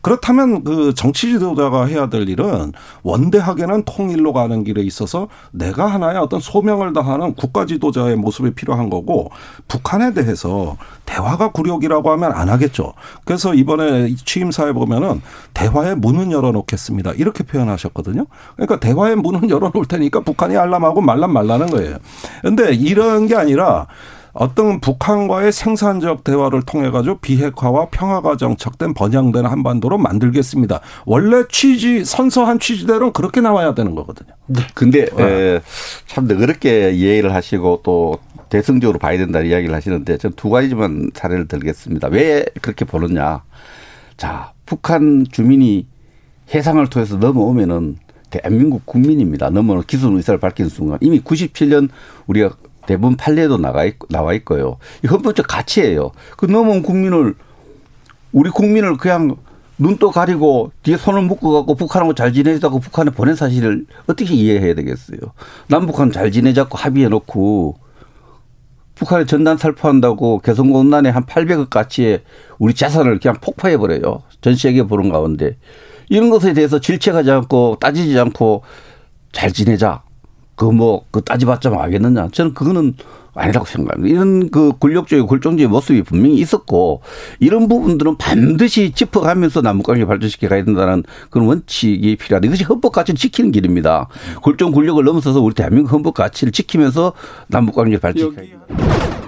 그렇다면 그 정치 지도자가 해야 될 일은 원대하게는 통일로 가는 길에 있어서 내가 하나의 어떤 소명을 다하는 국가 지도자의 모습이 필요한 거고 북한에 대해서 대화가 굴욕이라고 하면 안 하겠죠. 그래서 이번에 취임사에 보면은 대화의 문은 열어놓겠습니다. 이렇게 표현하셨거든요. 그러니까 대화의 문은 열어놓을 테니까 북한이 알람하고 말람 말라는 거예요. 근데 이런 게 아니라 어떤 북한과의 생산적 대화를 통해 가지고 비핵화와 평화가 정착된 번영된 한반도로 만들겠습니다. 원래 취지 선서한 취지대로는 그렇게 나와야 되는 거거든요. 네. 근데 네. 참 그렇게 이해를 하시고 또 대승적으로 봐야 된다는 이야기를 하시는데 전 두 가지만 사례를 들겠습니다. 왜 그렇게 보느냐? 자, 북한 주민이 해상을 통해서 넘어오면은 대한민국 국민입니다. 넘어오는 기술 의사를 밝힌 순간 이미 97년 우리가 대부분 판례도 나가 있, 나와 있고요. 이 헌법적 가치예요. 그 넘어온 국민을 우리 국민을 그냥 눈도 가리고 뒤에 손을 묶어 갖고 북한하고 잘 지내자고 북한에 보낸 사실을 어떻게 이해해야 되겠어요. 남북한 잘 지내자고 합의해 놓고 북한에 전단 살포한다고 개성공단에 한 800억 가치의 우리 재산을 그냥 폭파해 버려요. 전 세계 보는 가운데. 이런 것에 대해서 질책하지 않고 따지지 않고 잘 지내자. 그뭐 그 따지봤자 뭐 알겠느냐. 저는 그거는 아니라고 생각합니다. 이런 그 권력적이고 굴종적인 모습이 분명히 있었고 이런 부분들은 반드시 짚어가면서 남북관계 발전시켜 가야 된다는 그런 원칙이 필요하다. 이것이 헌법 가치를 지키는 길입니다. 굴종 권력을 넘어서서 우리 대한민국 헌법 가치를 지키면서 남북관계 발전시켜야 된다.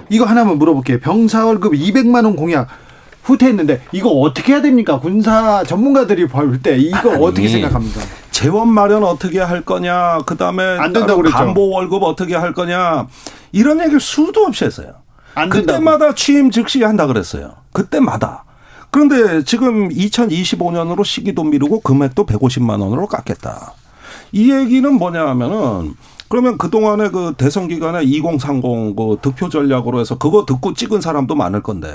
이거 하나만 물어볼게요. 병사 월급 200만 원 공약 후퇴했는데 이거 어떻게 해야 됩니까? 군사 전문가들이 볼 때 이거 아니, 어떻게 생각합니까? 재원 마련 어떻게 할 거냐, 그 다음에 안 된다고 그랬죠. 간보 월급 어떻게 할 거냐 이런 얘기를 수도 없이 했어요. 그때마다 취임 즉시 한다 그랬어요. 그때마다. 그런데 지금 2025년으로 시기도 미루고 금액도 150만 원으로 깎겠다. 이 얘기는 뭐냐 하면은 그러면 그동안에 그 대선 기간에 2030 그 득표 전략으로 해서 그거 듣고 찍은 사람도 많을 건데.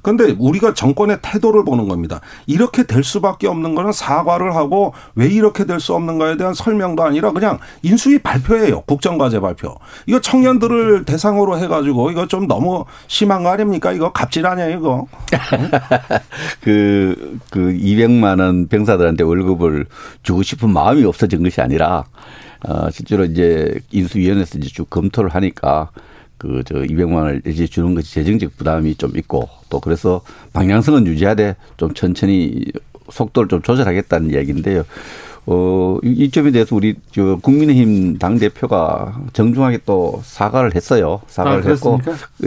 근데 우리가 정권의 태도를 보는 겁니다. 이렇게 될 수밖에 없는 거는 사과를 하고 왜 이렇게 될 수 없는가에 대한 설명도 아니라 그냥 인수위 발표예요. 국정과제 발표. 이거 청년들을 대상으로 해가지고 이거 좀 너무 심한 거 아닙니까? 이거 갑질 아니에요, 이거. 그, 그 200만 원 병사들한테 월급을 주고 싶은 마음이 없어진 것이 아니라 어, 실제로 이제 인수위원회에서 이제 쭉 검토를 하니까 그 저 200만 원을 이제 주는 것이 재정적 부담이 좀 있고 또 그래서 방향성은 유지하되 좀 천천히 속도를 좀 조절하겠다는 이야기인데요. 어, 이 점에 대해서 우리 저 국민의힘 당 대표가 정중하게 또 사과를 했어요. 사과를 아, 했고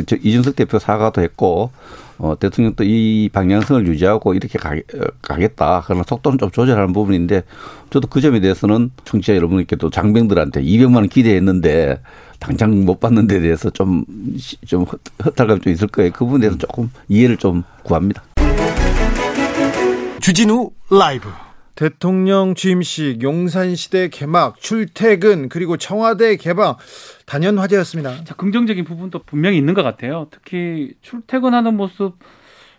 저 이준석 대표 사과도 했고 어, 대통령도 이 방향성을 유지하고 이렇게 가겠 다. 그러나 속도는 좀 조절하는 부분인데 저도 그 점에 대해서는 청취자 여러분께 또 장병들한테 200만 원 기대했는데 당장 못 받는 데 대해서 좀, 좀 허탈감이 좀 있을 거예요. 그 부분에 대해서 조금 이해를 좀 구합니다. 주진우 라이브. 대통령 취임식, 용산시대 개막, 출퇴근, 그리고 청와대 개방 단연 화제였습니다. 자, 긍정적인 부분도 분명히 있는 것 같아요. 특히 출퇴근하는 모습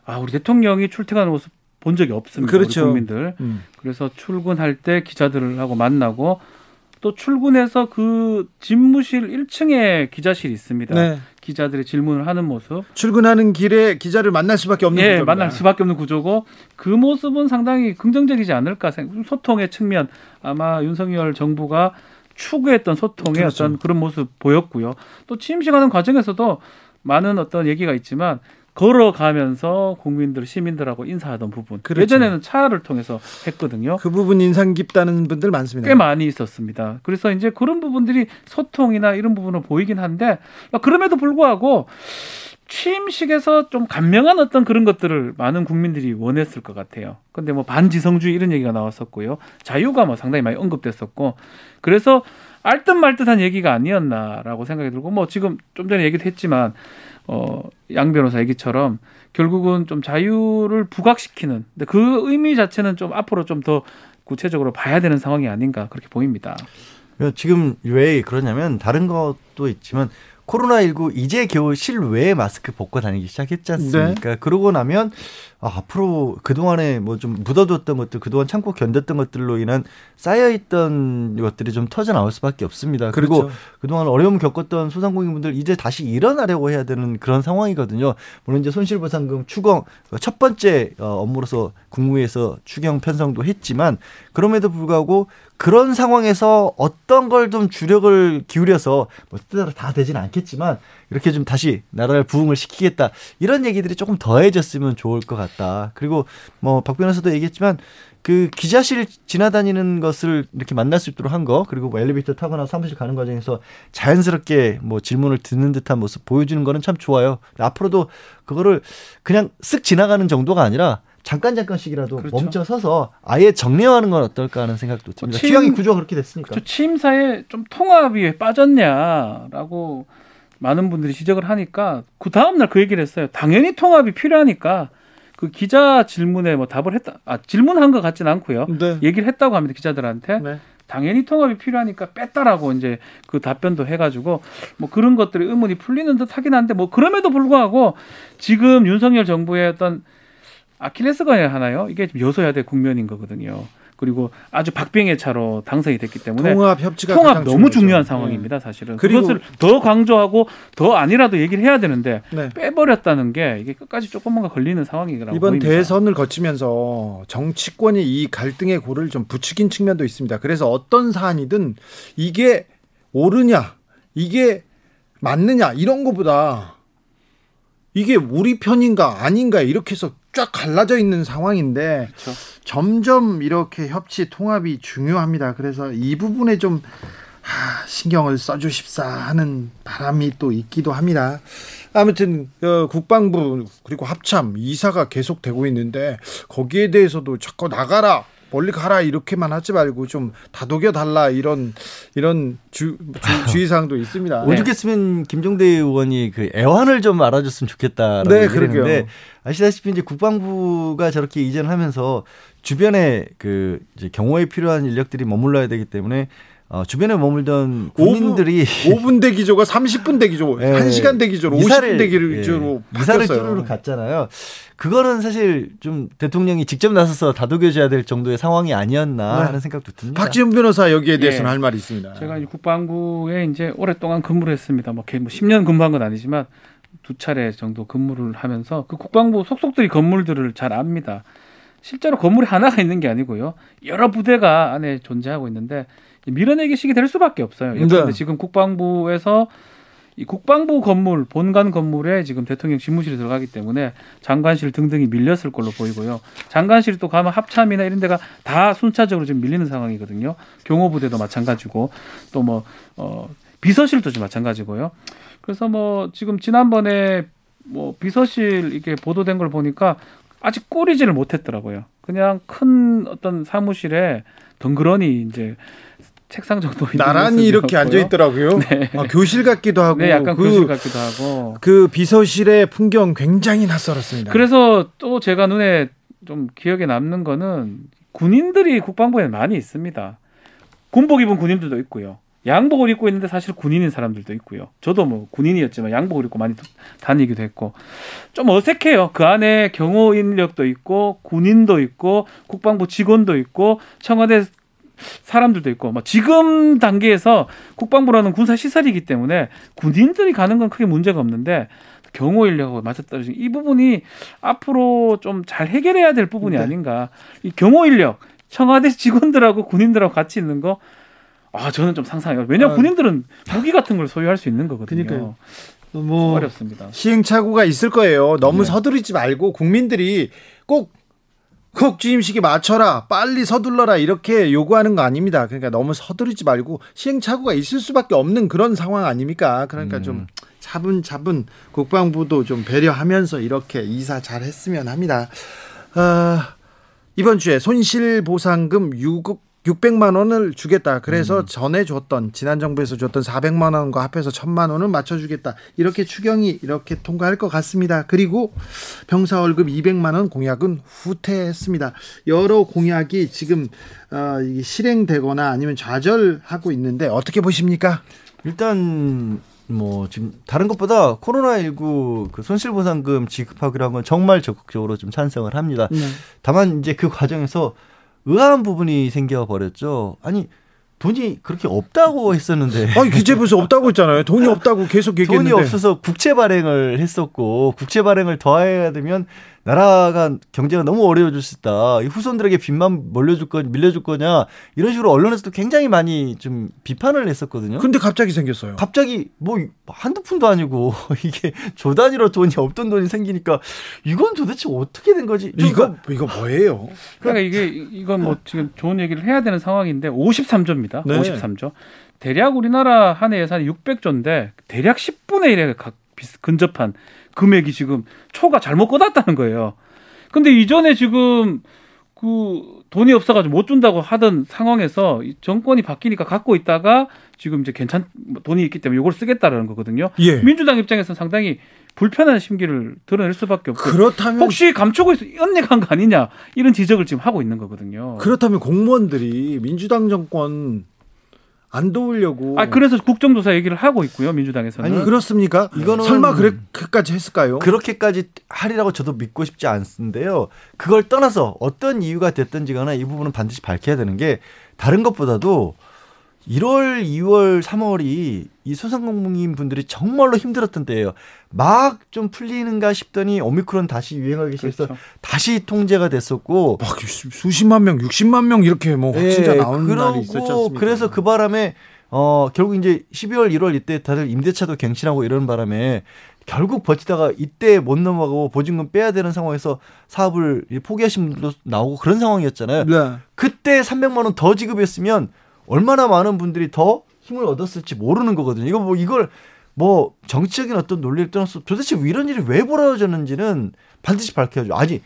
아 우리 대통령이 출퇴근하는 모습 본 적이 없습니다. 그렇죠. 우리 국민들. 음. 그래서 출근할 때 기자들하고 만나고 또 출근해서 그 집무실 1층에 기자실이 있습니다. 네. 기자들이 질문을 하는 모습. 출근하는 길에 기자를 만날 수밖에 없는 예, 구조입니다. 만날 수밖에 없는 구조고 그 모습은 상당히 긍정적이지 않을까 생각. 소통의 측면 아마 윤석열 정부가 추구했던 소통의 그렇죠. 어떤 그런 모습 보였고요. 또 취임식하는 과정에서도 많은 어떤 얘기가 있지만 걸어가면서 국민들 시민들하고 인사하던 부분 그렇죠. 예전에는 차를 통해서 했거든요. 그 부분 인상 깊다는 분들 많습니다. 꽤 많이 있었습니다. 그래서 이제 그런 부분들이 소통이나 이런 부분으로 보이긴 한데 그럼에도 불구하고 취임식에서 좀 간명한 어떤 그런 것들을 많은 국민들이 원했을 것 같아요. 근데 뭐 반지성주의 이런 얘기가 나왔었고요. 자유가 뭐 상당히 많이 언급됐었고 그래서 알듯 말듯한 얘기가 아니었나라고 생각이 들고 뭐 지금 좀 전에 얘기도 했지만 어, 양 변호사 얘기처럼 결국은 좀 자유를 부각시키는 근데 그 의미 자체는 좀 앞으로 좀 더 구체적으로 봐야 되는 상황이 아닌가 그렇게 보입니다. 지금 왜 그러냐면 다른 것도 있지만 코로나19 이제 겨우 실외에 마스크 벗고 다니기 시작했지 않습니까? 그러고 나면 아, 앞으로 그동안에 뭐 좀 묻어뒀던 것들, 그동안 참고 견뎠던 것들로 인한 쌓여있던 것들이 좀 터져 나올 수밖에 없습니다. 그리고 그렇죠. 그동안 어려움 겪었던 소상공인분들 이제 다시 일어나려고 해야 되는 그런 상황이거든요. 물론 이제 손실보상금 추경 첫 번째 어, 업무로서 국무회에서 추경 편성도 했지만 그럼에도 불구하고 그런 상황에서 어떤 걸 좀 주력을 기울여서 뭐 뜻대로 다 되지는 않겠지만 이렇게 좀 다시 나라를 부흥을 시키겠다 이런 얘기들이 조금 더해졌으면 좋을 것 같 다. 그리고 뭐박 변호사도 얘기했지만 그 기자실 지나다니는 것을 이렇게 만날 수 있도록 한 거, 그리고 뭐 엘리베이터 타거나 사무실 가는 과정에서 자연스럽게 뭐 질문을 듣는 듯한 모습 보여주는 거는 참 좋아요. 앞으로도 그거를 그냥 쓱 지나가는 정도가 아니라 잠깐 잠깐씩이라도 그렇죠. 멈춰 서서 아예 정리하는 건 어떨까 하는 생각도 듭니다. 침- 취향이 구조가 그렇게 됐으니까. 저 취임사에 좀 통합이 왜 빠졌냐라고 많은 분들이 지적을 하니까 그 다음 날 그 얘기를 했어요. 당연히 통합이 필요하니까 그 기자 질문에 뭐 답을 했다. 아 질문한 것 같지는 않고요. 네. 얘기를 했다고 합니다 기자들한테. 네. 당연히 통합이 필요하니까 뺐다라고 이제 그 답변도 해가지고 뭐 그런 것들이 의문이 풀리는 듯 하긴 한데 뭐 그럼에도 불구하고 지금 윤석열 정부의 어떤 아킬레스건이 하나요? 이게 지금 여소야대 국면인 거거든요. 그리고 아주 박빙의 차로 당선이 됐기 때문에 통합 협치가 통합 너무. 중요한 상황입니다, 사실은. 그리고- 그것을 더 강조하고 더 아니라도 얘기를 해야 되는데 네. 빼버렸다는 게 이게 끝까지 조금 뭔가 걸리는 상황이라고 이번 보입니다. 대선을 거치면서 정치권이 이 갈등의 고를 좀 부추긴 측면도 있습니다. 그래서 어떤 사안이든 이게 옳으냐, 이게 맞느냐 이런 것보다 이게 우리 편인가 아닌가 이렇게 해서 쫙 갈라져 있는 상황인데 그렇죠. 점점 이렇게 협치 통합이 중요합니다. 그래서 이 부분에 좀 하, 신경을 써주십사 하는 바람이 또 있기도 합니다. 아무튼 어, 국방부 그리고 합참 이사가 계속되고 있는데 거기에 대해서도 자꾸 나가라 멀리 가라 이렇게만 하지 말고 좀 다독여 달라 이런 이런 주, 주, 주 의 사항도 있습니다. 오죽했으면 김종대 의원이 그 애환을 좀 알아줬으면 좋겠다라고 네, 얘기를 그러게요. 했는데 아시다시피 이제 국방부가 저렇게 이전하면서 주변에 그 이제 경호에 필요한 인력들이 머물러야 되기 때문에 어, 주변에 머물던 군인들이 5분 대기조가 30분 대기조, 예, 1시간 대기조로 50분 대기조로 예, 이사를 바뀌었어요. 쭈루루 갔잖아요. 그거는 사실 좀 대통령이 직접 나서서 다독여줘야 될 정도의 상황이 아니었나 네. 하는 생각도 듭니다. 박지원 변호사 여기에 대해서는 예. 할 말이 있습니다. 제가 이제 국방부에 이제 오랫동안 근무를 했습니다. 뭐, 개- 뭐 10년 근무한 건 아니지만 두 차례 정도 근무를 하면서 그 국방부 속속들이 건물들을 잘 압니다. 실제로 건물이 하나가 있는 게 아니고요. 여러 부대가 안에 존재하고 있는데 밀어내기 식이 될 수밖에 없어요. 그런데 네. 지금 국방부에서 이 국방부 건물 본관 건물에 지금 대통령 집무실이 들어가기 때문에 장관실 등등이 밀렸을 걸로 보이고요. 장관실 또 가면 합참이나 이런 데가 다 순차적으로 지금 밀리는 상황이거든요. 경호부대도 마찬가지고 또뭐 어, 비서실도 좀 마찬가지고요. 그래서 뭐 지금 지난번에 뭐 비서실 이게 보도된 걸 보니까 아직 꾸리지를 못했더라고요. 그냥 큰 어떤 사무실에 덩그러니 이제 책상 정도 나란히 이렇게 앉아. 있더라고요. 네. 아, 교실 같기도 하고 네, 약간 그, 교실 같기도 하고. 그 비서실의 풍경 굉장히 낯설었습니다. 그래서 또 제가 눈에 좀 기억에 남는 거는 군인들이 국방부에 많이 있습니다. 군복 입은 군인들도 있고요. 양복을 입고 있는데 사실 군인인 사람들도 있고요. 저도 뭐 군인이었지만 양복을 입고 많이 다니기도 했고 좀 어색해요. 그 안에 경호 인력도 있고 군인도 있고 국방부 직원도 있고 청와대 사람들도 있고 뭐 지금 단계에서 국방부라는 군사 시설이기 때문에 군인들이 가는 건 크게 문제가 없는데 경호 인력하고 맞아떨어지는 이 부분이 앞으로 좀 잘 해결해야 될 부분이 네. 아닌가. 이 경호 인력 청와대 직원들하고 군인들하고 같이 있는 거 아, 저는 좀 상상해요. 왜냐 면 아. 군인들은 무기 같은 걸 소유할 수 있는 거거든요. 그러니까요. 뭐 어렵습니다. 시행착오가 있을 거예요. 너무 네. 서두르지 말고 국민들이 꼭, 꼭 취임식에 맞춰라, 빨리 서둘러라 이렇게 요구하는 거 아닙니다. 그러니까 너무 서두르지 말고 시행착오가 있을 수밖에 없는 그런 상황 아닙니까? 그러니까 음. 좀 차분차분 국방부도 좀 배려하면서 이렇게 이사 잘 했으면 합니다. 아, 이번 주에 손실보상금 6, 600만 원을 주겠다. 그래서 전에 줬던 지난 정부에서 줬던 400만 원과 합해서 1000만 원을 맞춰 주겠다. 이렇게 추경이 이렇게 통과할 것 같습니다. 그리고 병사 월급 200만 원 공약은 후퇴했습니다. 여러 공약이 지금 어, 실행되거나 아니면 좌절하고 있는데 어떻게 보십니까? 일단 뭐 지금 다른 것보다 코로나19 그 손실보상금 지급하기로 한 건 정말 적극적으로 좀 찬성을 합니다. 네. 다만 이제 그 과정에서 의아한 부분이 생겨 버렸죠. 아니 돈이 그렇게 없다고 했었는데 아니 기재부에서 없다고 했잖아요. 돈이 없다고 계속 얘기했는데. 돈이 없어서 국채 발행을 했었고 국채 발행을 더해야 되면 나라가 경제가 너무 어려워질 수 있다. 이 후손들에게 빚만 몰려줄 거 밀려줄 거냐 이런 식으로 언론에서도 굉장히 많이 좀 비판을 했었거든요. 근데 갑자기 생겼어요. 갑자기 뭐 한두 푼도 아니고 이게 조 단위로 돈이 없던 돈이 생기니까 이건 도대체 어떻게 된 거지? 좀 이거 이거 뭐예요? 그러니까 이게 이건 뭐 지금 좋은 얘기를 해야 되는 상황인데 53조입니다. 네. 53조. 대략 우리나라 한 해 예산이 600조인데 대략 10분의 1에 가, 비슷- 근접한 금액이 지금 초가 잘못 꺼놨다는 거예요. 근데 이전에 지금 그 돈이 없어가지고 못 준다고 하던 상황에서 이 정권이 바뀌니까 갖고 있다가 지금 이제 괜찮 뭐 돈이 있기 때문에 이걸 쓰겠다라는 거거든요. 예. 민주당 입장에서는 상당히 불편한 심기를 드러낼 수밖에 없고 그렇다면 혹시 감추고 있어 연내간 거 아니냐 이런 지적을 지금 하고 있는 거거든요. 그렇다면 공무원들이 민주당 정권 안 도우려고 아 그래서 국정조사 얘기를 하고 있고요 민주당에서는. 아니 그렇습니까? 이거는 설마 그렇게까지 했을까요? 그렇게까지 하리라고 저도 믿고 싶지 않은데요. 그걸 떠나서 어떤 이유가 됐든지 간에 이 부분은 반드시 밝혀야 되는 게 다른 것보다도 1월, 2월, 3월이 이 소상공인 분들이 정말로 힘들었던 때예요. 막 좀 풀리는가 싶더니 오미크론 다시 유행하기 시작해서 그렇죠. 다시 통제가 됐었고 막 수- 수십만 명, 60만 명 이렇게 뭐 확진자 예, 나오는 날이 그러고 있었지 않습니까? 그래서 그 바람에 어 결국 이제 12월 1월 이때 다들 임대차도 갱신하고 이런 바람에 결국 버티다가 이때 못 넘어가고 보증금 빼야 되는 상황에서 사업을 포기하신 분들도 나오고 그런 상황이었잖아요. 네. 그때 300만 원 더 지급했으면 얼마나 많은 분들이 더 힘을 얻었을지 모르는 거거든요. 이거 뭐 이걸 뭐 정치적인 어떤 논리를 떠나서 도대체 이런 일이 왜 벌어졌는지는 반드시 밝혀야죠. 아니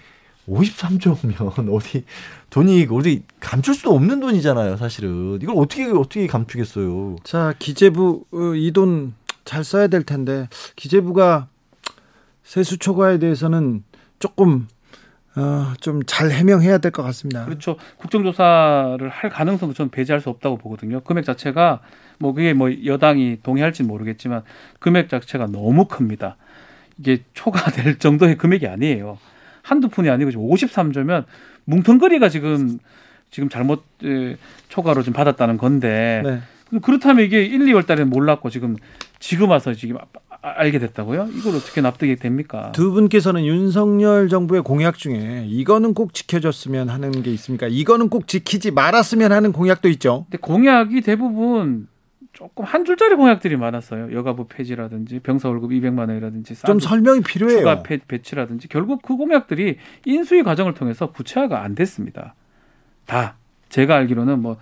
53조면 어디 돈이 어디 감출 수도 없는 돈이잖아요, 사실은. 이걸 어떻게 어떻게 감추겠어요. 자 기재부 이 돈 잘 써야 될 텐데 기재부가 세수 초과에 대해서는 조금 어, 좀 잘 해명해야 될 것 같습니다. 그렇죠. 국정조사를 할 가능성도 저는 배제할 수 없다고 보거든요. 금액 자체가 뭐 그게 뭐 여당이 동의할지는 모르겠지만 금액 자체가 너무 큽니다. 이게 초과될 정도의 금액이 아니에요. 한두 푼이 아니고 지금 53조면 뭉텅거리가 지금 지금 잘못 에, 초과로 좀 받았다는 건데 네. 그렇다면 이게 1, 2월 달에는 몰랐고 지금 지금 와서 지금 알게 됐다고요? 이걸 어떻게 납득이 됩니까? 두 분께서는 윤석열 정부의 공약 중에 이거는 꼭 지켜줬으면 하는 게 있습니까? 이거는 꼭 지키지 말았으면 하는 공약도 있죠. 근데 공약이 대부분 조금 한 줄짜리 공약들이 많았어요. 여가부 폐지라든지 병사 월급 200만 원이라든지 좀 설명이 필요해요. 추가 폐, 배치라든지 결국 그 공약들이 인수위 과정을 통해서 구체화가 안 됐습니다. 다 제가 알기로는 뭐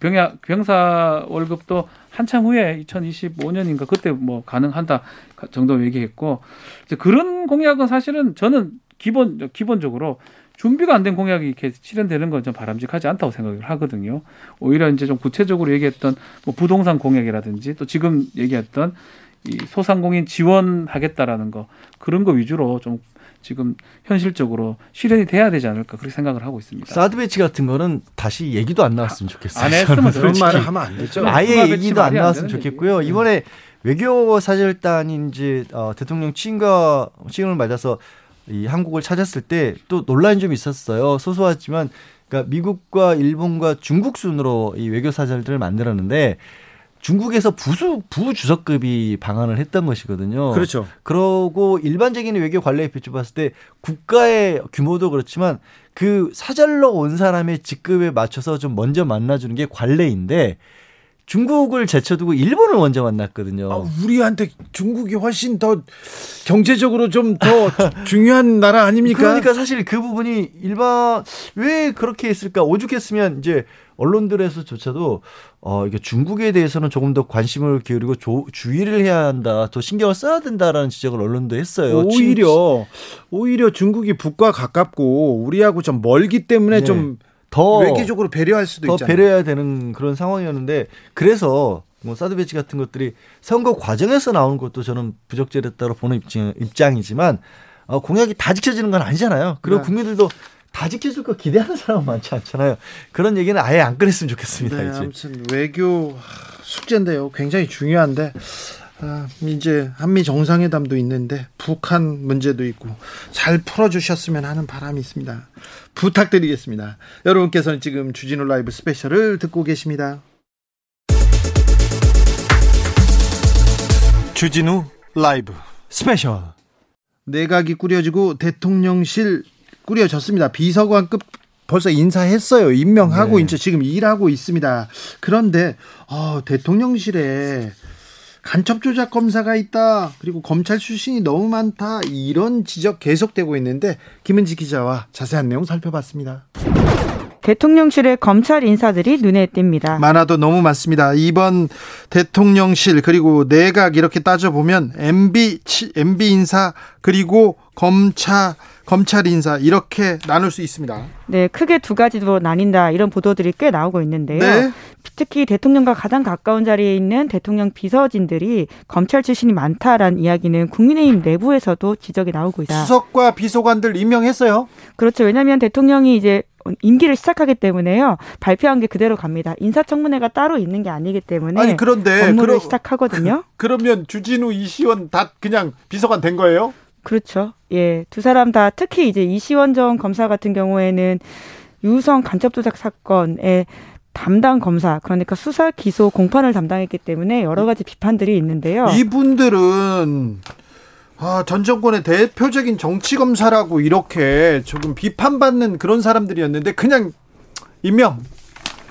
병야 병사 월급도 한참 후에 2025년인가 그때 뭐 가능한다 정도 얘기했고 이제 그런 공약은 사실은 저는 기본 기본적으로 준비가 안 된 공약이 이렇게 실현되는 건 좀 바람직하지 않다고 생각을 하거든요. 오히려 이제 좀 구체적으로 얘기했던 뭐 부동산 공약이라든지 또 지금 얘기했던 이 소상공인 지원하겠다라는 거 그런 거 위주로 좀 지금 현실적으로 실현이 돼야 되지 않을까 그렇게 생각을 하고 있습니다. 사드 배치 같은 거는 다시 얘기도 안 나왔으면 좋겠어요. 안 했으면 그런 솔직히 말을 하면 안 되죠. 네. 아예 얘기도 안 나왔으면 좋겠고요. 얘기. 이번에 외교 사절단이 이제 어, 대통령 취임과 취임을 맞아서 이 한국을 찾았을 때 또 논란이 좀 있었어요. 소소하지만 그러니까 미국과 일본과 중국 순으로 이 외교 사절들을 만들었는데 중국에서 부수 부주석급이 방한을 했던 것이거든요. 그렇죠. 그러고 일반적인 외교 관례에 비춰봤을 때 국가의 규모도 그렇지만 그 사절로 온 사람의 직급에 맞춰서 좀 먼저 만나주는 게 관례인데 중국을 제쳐두고 일본을 먼저 만났거든요. 아, 우리한테 중국이 훨씬 더 경제적으로 좀 더 중요한 나라 아닙니까? 그러니까 사실 그 부분이 일반 왜 그렇게 했을까 오죽했으면 이제 언론들에서조차도 어 이게 중국에 대해서는 조금 더 관심을 기울이고 조, 주의를 해야 한다, 더 신경을 써야 된다라는 지적을 언론도 했어요. 오히려 오히려 중국이 북과 가깝고 우리하고 좀 멀기 때문에 네. 좀더 외교적으로 배려할 수도 더 있잖아요. 배려해야 되는 그런 상황이었는데 그래서 뭐 사드 배치 같은 것들이 선거 과정에서 나오는 것도 저는 부적절했다고 보는 입장, 입장이지만 어, 공약이 다 지켜지는 건 아니잖아요. 그리고 네. 국민들도 다 지켜줄 거 기대하는 사람은 많지 않잖아요. 그런 얘기는 아예 안 꺼냈으면 좋겠습니다. 네, 이제. 아무튼 외교 숙제인데요. 굉장히 중요한데 아, 이제 한미 정상회담도 있는데 북한 문제도 있고 잘 풀어주셨으면 하는 바람이 있습니다. 부탁드리겠습니다. 여러분께서는 지금 주진우 라이브 스페셜을 듣고 계십니다. 주진우 라이브 스페셜 내각이 꾸려지고 대통령실 꾸려졌습니다. 비서관급 벌써 인사했어요. 임명하고 네. 이제 지금 일하고 있습니다. 그런데 어, 대통령실에 간첩 조작 검사가 있다. 그리고 검찰 출신이 너무 많다. 이런 지적 계속되고 있는데 김은지 기자와 자세한 내용 살펴봤습니다. 대통령실의 검찰 인사들이 눈에 띕니다. 많아도 너무 많습니다. 이번 대통령실 그리고 내각 이렇게 따져 보면 MB 치- MB 인사 그리고 검찰 검찰 인사 이렇게 나눌 수 있습니다. 네, 크게 두 가지로 나뉜다 이런 보도들이 꽤 나오고 있는데요. 네. 특히 대통령과 가장 가까운 자리에 있는 대통령 비서진들이 검찰 출신이 많다라는 이야기는 국민의힘 내부에서도 지적이 나오고 있다. 수석과 비서관들 임명했어요. 그렇죠. 왜냐하면 대통령이 이제 임기를 시작하기 때문에요. 발표한 게 그대로 갑니다. 인사청문회가 따로 있는 게 아니기 때문에 아니 그런데 업무를 그러, 시작하거든요. 그러면 주진우 이시원 다 그냥 비서관 된 거예요? 그렇죠. 예. 두 사람 다 특히 이제 이시원 전 검사 같은 경우에는 유성 간첩 조작 사건의 담당 검사 그러니까 수사 기소 공판을 담당했기 때문에 여러 가지 비판들이 있는데요. 이분들은 아, 전 정권의 대표적인 정치 검사라고 이렇게 조금 비판받는 그런 사람들이었는데 그냥 임명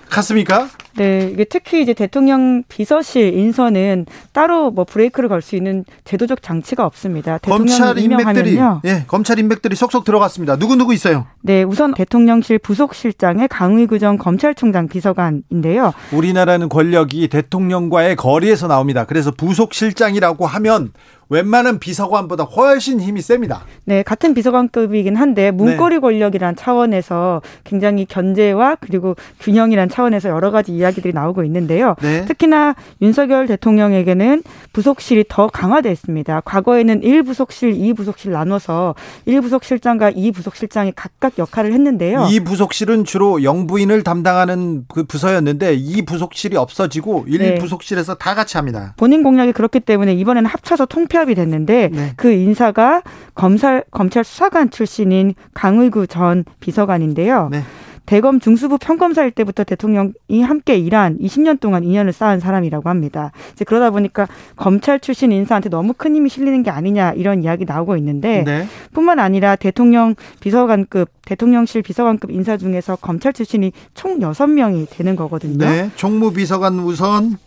갔습니까? 네, 이게 특히 이제 대통령 비서실 인선은 따로 뭐 브레이크를 걸 수 있는 제도적 장치가 없습니다. 검찰 대통령 인맥들이. 예, 검찰 인맥들이 속속 들어갔습니다. 누구 누구 있어요? 네, 우선 대통령실 부속실장의 강의구 전 검찰총장 비서관인데요. 우리나라는 권력이 대통령과의 거리에서 나옵니다. 그래서 부속실장이라고 하면 웬만한 비서관보다 훨씬 힘이 셉니다. 네, 같은 비서관급이긴 한데 문고리 권력이란 차원에서 굉장히 견제와 그리고 균형이란 차원에서 여러 가지 이야기들이 나오고 있는데요. 네. 특히나 윤석열 대통령에게는 부속실이 더 강화됐습니다. 과거에는 1부속실, 2부속실 나눠서 1부속실장과 2부속실장이 각각 역할을 했는데요. 이 부속실은 주로 영부인을 담당하는 그 부서였는데 이 부속실이 없어지고 일 네. 부속실에서 다 같이 합니다. 본인 공약이 그렇기 때문에 이번에는 합쳐서 통폐 합이 됐는데 네. 그 인사가 검찰 검찰 수사관 출신인 강의구 전 비서관인데요. 네. 대검 중수부 평검사일 때부터 대통령이 함께 일한 20년 동안 인연을 쌓은 사람이라고 합니다. 이제 그러다 보니까 검찰 출신 인사한테 너무 큰 힘이 실리는 게 아니냐 이런 이야기 나오고 있는데 네. 뿐만 아니라 대통령 비서관급 대통령실 비서관급 인사 중에서 검찰 출신이 총 여섯 명이 되는 거거든요. 네. 총무비서관 우선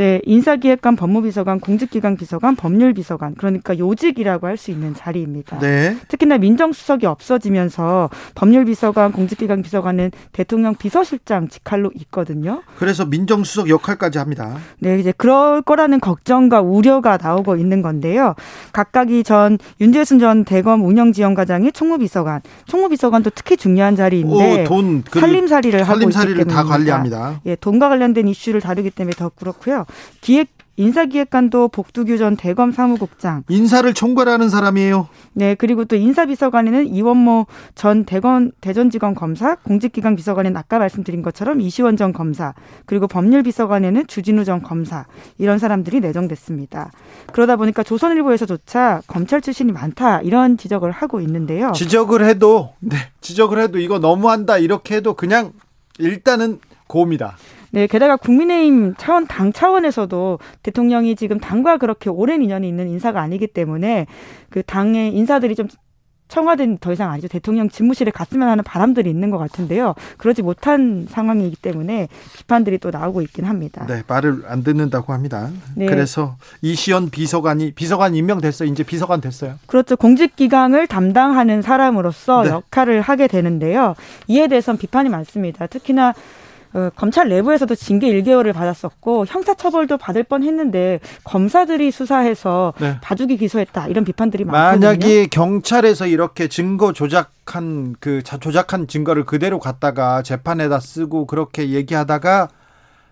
네, 인사기획관, 법무비서관, 공직기강 비서관, 법률비서관, 그러니까 요직이라고 할 수 있는 자리입니다. 네. 특히나 민정수석이 없어지면서 법률비서관, 공직기강 비서관은 대통령 비서실장 직할로 있거든요. 그래서 민정수석 역할까지 합니다. 네, 이제 그럴 거라는 걱정과 우려가 나오고 있는 건데요. 각각이 전 윤재순 전 대검 운영지원과장이 총무비서관, 총무비서관도 특히 중요한 자리인데 오, 돈 그, 살림살이를 하고 살림살이를 다. 관리합니다. 예, 돈과 관련된 이슈를 다루기 때문에 더 그렇고요. 기획 인사기획관도 복두규 전 대검 사무국장. 인사를 총괄하는 사람이에요. 네, 그리고 또 인사비서관에는 이원모 전 대건 대전지검 검사, 공직기강 비서관에는 아까 말씀드린 것처럼 이시원 전 검사, 그리고 법률비서관에는 주진우 전 검사 이런 사람들이 내정됐습니다. 그러다 보니까 조선일보에서조차 검찰 출신이 많다 이런 지적을 하고 있는데요. 지적을 해도 네, 지적을 해도 이거 너무한다 이렇게 해도 그냥 일단은 고입니다. 네, 게다가 국민의힘 차원 당 차원에서도 대통령이 지금 당과 그렇게 오랜 인연이 있는 인사가 아니기 때문에 그 당의 인사들이 좀 청와대는 더 이상 아니죠. 대통령 집무실에 갔으면 하는 바람들이 있는 것 같은데요. 그러지 못한 상황이기 때문에 비판들이 또 나오고 있긴 합니다. 네, 말을 안 듣는다고 합니다. 네. 그래서 이시연 비서관이 비서관 임명됐어요. 이제 비서관 됐어요. 그렇죠. 공직 기강을 담당하는 사람으로서 네. 역할을 하게 되는데요. 이에 대해서는 비판이 많습니다. 특히나 어, 검찰 내부에서도 징계 1개월을 받았었고 형사처벌도 받을 뻔했는데 검사들이 수사해서 네. 봐주기 기소했다 이런 비판들이 많거든요. 만약에 경찰에서 이렇게 증거 조작한 그 조작한 증거를 그대로 갖다가 재판에다 쓰고 그렇게 얘기하다가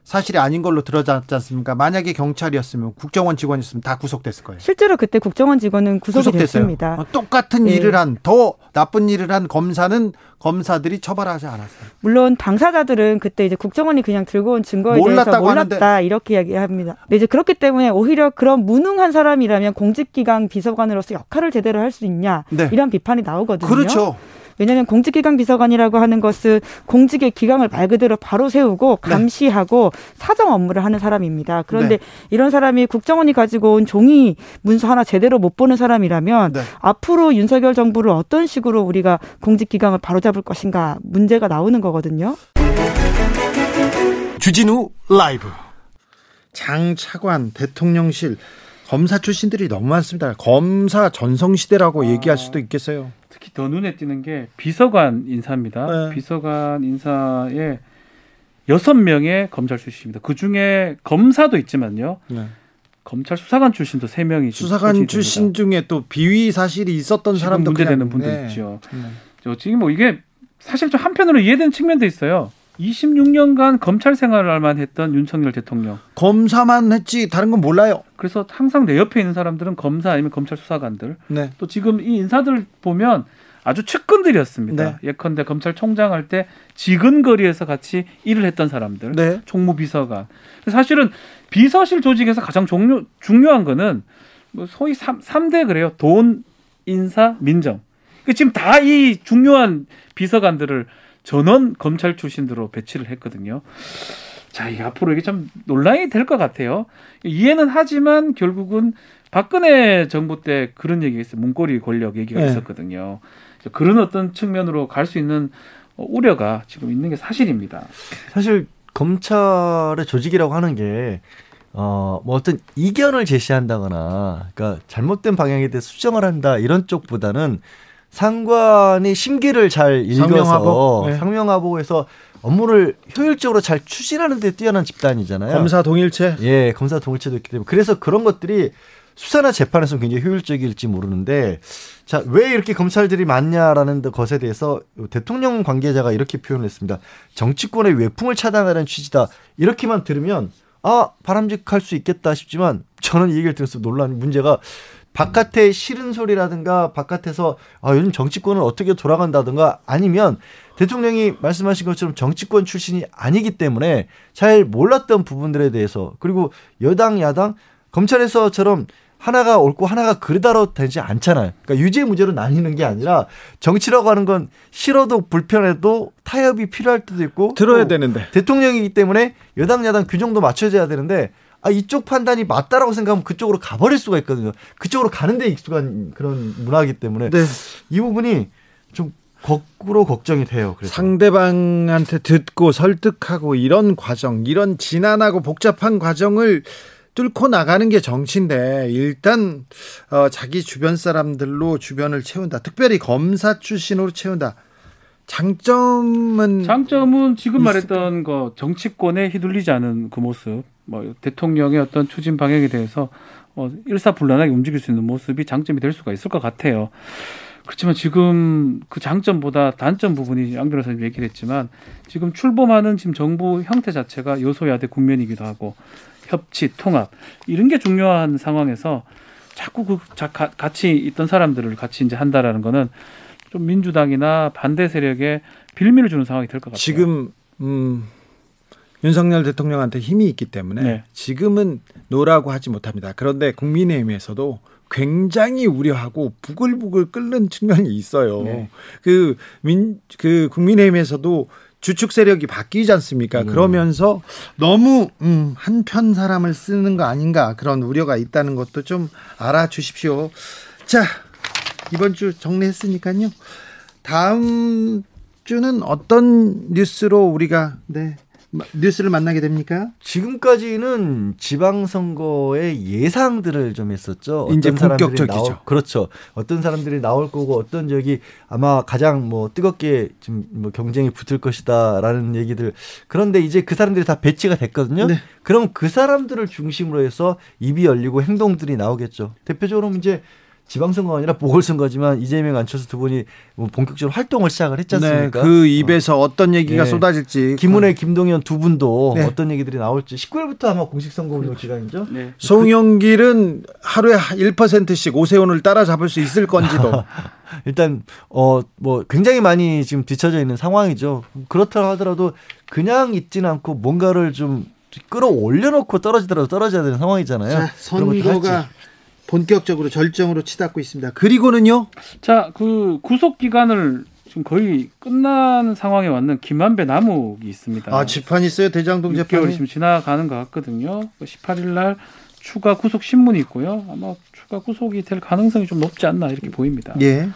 사실이 아닌 걸로 드러났지 않습니까? 만약에 경찰이었으면 국정원 직원이었으면 다 구속됐을 거예요. 실제로 그때 국정원 직원은 구속이 구속됐어요. 됐습니다. 어, 똑같은 네. 일을 한 더 나쁜 일을 한 검사는 검사들이 처벌하지 않았어요. 물론 당사자들은 그때 이제 국정원이 그냥 들고 온 증거에 대해서 몰랐다 하는데. 이렇게 이야기합니다. 네, 이제 그렇기 때문에 오히려 그런 무능한 사람이라면 공직기강 비서관으로서 역할을 제대로 할 수 있냐 네. 이런 비판이 나오거든요. 그렇죠. 왜냐하면 공직기강 비서관이라고 하는 것은 공직의 기강을 말 그대로 바로 세우고 네. 감시하고 네. 사정 업무를 하는 사람입니다. 그런데 네. 이런 사람이 국정원이 가지고 온 종이 문서 하나 제대로 못 보는 사람이라면 네. 앞으로 윤석열 정부를 어떤 식으로 우리가 공직기강을 바로잡을 것인가 문제가 나오는 거거든요. 주진우 라이브 장 차관 대통령실 검사 출신들이 너무 많습니다. 검사 전성시대라고 아... 얘기할 수도 있겠어요. 특히 더 눈에 띄는 게 비서관 인사입니다. 네. 비서관 인사에 여섯 명의 검찰 출신입니다. 그 중에 검사도 있지만요. 네. 검찰 수사관 출신도 세 명이 수사관 출신 중에 또 비위 사실이 있었던 사람도 문제되는 분도 네. 있죠. 네. 지금 뭐 이게 사실 좀 한편으로 이해되는 측면도 있어요. 26년간 검찰 생활만 했던 윤석열 대통령. 검사만 했지 다른 건 몰라요. 그래서 항상 내 옆에 있는 사람들은 검사 아니면 검찰 수사관들. 네. 또 지금 이 인사들 보면 아주 측근들이었습니다. 네. 예컨대 검찰총장 할 때 지근거리에서 같이 일을 했던 사람들. 네. 총무비서관. 사실은 비서실 조직에서 가장 종료, 중요한 거는 뭐 소위 3, 3대 그래요. 돈, 인사, 민정. 지금 다 이 중요한 비서관들을 전원 검찰 출신으로 배치를 했거든요. 자, 이 앞으로 이게 좀 논란이 될 것 같아요. 이해는 하지만 결국은 박근혜 정부 때 그런 얘기가 있어요. 문고리 권력 얘기가 네. 있었거든요. 그런 어떤 측면으로 갈 수 있는 우려가 지금 있는 게 사실입니다. 사실 검찰의 조직이라고 하는 게 어, 뭐 어떤 이견을 제시한다거나, 그러니까 잘못된 방향에 대해 수정을 한다 이런 쪽보다는 상관이 심기를 잘 읽어서 상명하고, 네. 상명하고 해서 업무를 효율적으로 잘 추진하는 데 뛰어난 집단이잖아요. 검사 동일체? 예, 검사 동일체도 있기 때문에 그래서 그런 것들이 수사나 재판에서 굉장히 효율적일지 모르는데 자, 왜 이렇게 검찰들이 많냐라는 것에 대해서 대통령 관계자가 이렇게 표현을 했습니다. 정치권의 외풍을 차단하는 취지다. 이렇게만 들으면 아, 바람직할 수 있겠다 싶지만 저는 이 얘기를 들어서 논란 문제가 바깥의 싫은 소리라든가 바깥에서 아, 요즘 정치권은 어떻게 돌아간다든가 아니면 대통령이 말씀하신 것처럼 정치권 출신이 아니기 때문에 잘 몰랐던 부분들에 대해서 그리고 여당 야당 검찰에서처럼 하나가 옳고 하나가 그르다로 되지 않잖아요. 그러니까 유죄 무죄로 나뉘는 게 아니라 정치라고 하는 건 싫어도 불편해도 타협이 필요할 때도 있고 들어야 되는데 대통령이기 때문에 여당 야당 규정도 맞춰져야 되는데 아 이쪽 판단이 맞다라고 생각하면 그쪽으로 가버릴 수가 있거든요. 그쪽으로 가는데 익숙한 그런 문화이기 때문에 네. 이 부분이 좀 거꾸로 걱정이 돼요. 그래서. 상대방한테 듣고 설득하고 이런 과정, 이런 지난하고 복잡한 과정을 뚫고 나가는 게 정치인데 일단 어, 자기 주변 사람들로 주변을 채운다. 특별히 검사 출신으로 채운다. 장점은 장점은 지금 말했던 거 정치권에 휘둘리지 않은 그 모습. 뭐 대통령의 어떤 추진 방향에 대해서 어, 일사불란하게 움직일 수 있는 모습이 장점이 될 수가 있을 것 같아요. 그렇지만 지금 그 장점보다 단점 부분이 양 변호사님 얘기를 했지만 지금 출범하는 지금 정부 형태 자체가 여소야대 국면이기도 하고 협치, 통합 이런 게 중요한 상황에서 자꾸 그 자, 가, 같이 있던 사람들을 같이 이제 한다라는 거는 좀 민주당이나 반대 세력에 빌미를 주는 상황이 될 것 같아요. 지금 음, 윤석열 대통령한테 힘이 있기 때문에 네. 지금은 노라고 하지 못합니다. 그런데 국민의힘에서도 굉장히 우려하고 부글부글 끓는 측면이 있어요. 네. 그 민, 그 국민의힘에서도 주축 세력이 바뀌지 않습니까? 그러면서 너무 음, 한편 사람을 쓰는 거 아닌가 그런 우려가 있다는 것도 좀 알아주십시오. 자 이번 주 정리했으니까요. 다음 주는 어떤 뉴스로 우리가 네 마- 뉴스를 만나게 됩니까? 지금까지는 지방선거의 예상들을 좀 했었죠. 이제 본격적이죠. 나올- 그렇죠. 어떤 사람들이 나올 거고 어떤 지역이 아마 가장 뭐 뜨겁게 지금 뭐 경쟁이 붙을 것이다라는 얘기들. 그런데 이제 그 사람들이 다 배치가 됐거든요. 네. 그럼 그 사람들을 중심으로 해서 입이 열리고 행동들이 나오겠죠. 대표적으로 이제 지방선거가 아니라 보궐선거지만 이재명 안철수 두 분이 뭐 본격적으로 활동을 시작을 했지 않습니까? 그 입에서 어. 떤 얘기가 예. 쏟아질지 김은혜, 김동연 두 분도 네. 어떤 얘기들이 나올지 19일부터 아마 공식 선거 운동 기간이죠. 네. 송영길은 하루에 1%씩 오세훈을 따라잡을 수 있을 건지도 일단 어 뭐 굉장히 많이 지금 뒤처져 있는 상황이죠. 그렇다 하더라도 그냥 있지는 않고 뭔가를 좀 끌어올려 놓고 떨어지더라도 떨어져야 되는 상황이잖아요. 자, 선거가. 본격적으로 절정으로 치닫고 있습니다. 그리고는요. 자, 그 구속 기간을 지금 거의 끝난 상황에 왔는 김한배 남욱이 있습니다. 아, 재판 있어요. 대장동 6개월이 재판이. 지금 지나가는 것 같거든요. 18일 날 추가 구속 신문이 있고요. 아마 추가 구속이 될 가능성이 좀 높지 않나 이렇게 보입니다. 예.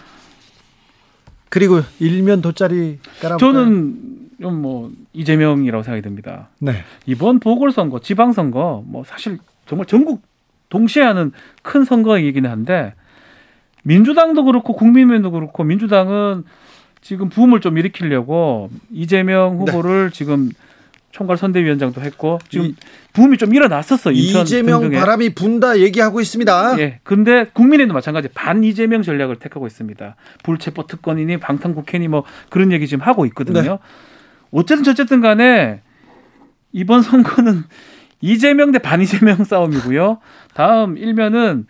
그리고 일면 돗자리 깔아 저는 좀뭐 이재명이라고 생각이 듭니다. 네. 이번 보궐선거, 지방선거 뭐 사실 정말 전국 동시에 하는 큰 선거이긴 한데 민주당도 그렇고 국민의힘도 그렇고 민주당은 지금 부음을 좀 일으키려고 이재명 후보를 지금 총괄 선대위원장도 했고 지금 이- 부음이 좀 일어났었어 인천 이재명 등등에. 바람이 분다 얘기하고 있습니다. 예. 근데 국민의힘도 마찬가지 반 이재명 전략을 택하고 있습니다. 불체포 특권이니 방탄 국회니 뭐 그런 얘기 지금 하고 있거든요. 네. 어쨌든 저쨌든 간에 이번 선거는 이재명 대 반이재명 싸움이고요. 다음 일면은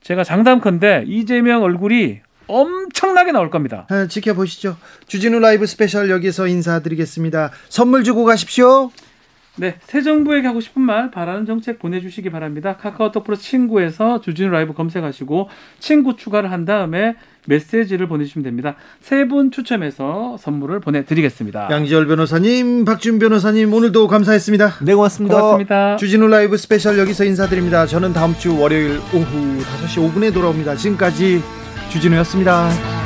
제가 장담컨대 이재명 얼굴이 엄청나게 나올 겁니다. 아, 지켜보시죠. 주진우 라이브 스페셜 여기서 인사드리겠습니다. 선물 주고 가십시오. 네, 새 정부에게 하고 싶은 말, 바라는 정책 보내주시기 바랍니다. 카카오톡 플러스 친구에서 주진우 라이브 검색하시고 친구 추가를 한 다음에 메시지를 보내주시면 됩니다. 세 분 추첨해서 선물을 보내드리겠습니다. 양지열 변호사님, 박준 변호사님 오늘도 감사했습니다. 네 고맙습니다. 고맙습니다. 주진우 라이브 스페셜 여기서 인사드립니다. 저는 다음 주 월요일 오후 5시 5분에 돌아옵니다. 지금까지 주진우였습니다.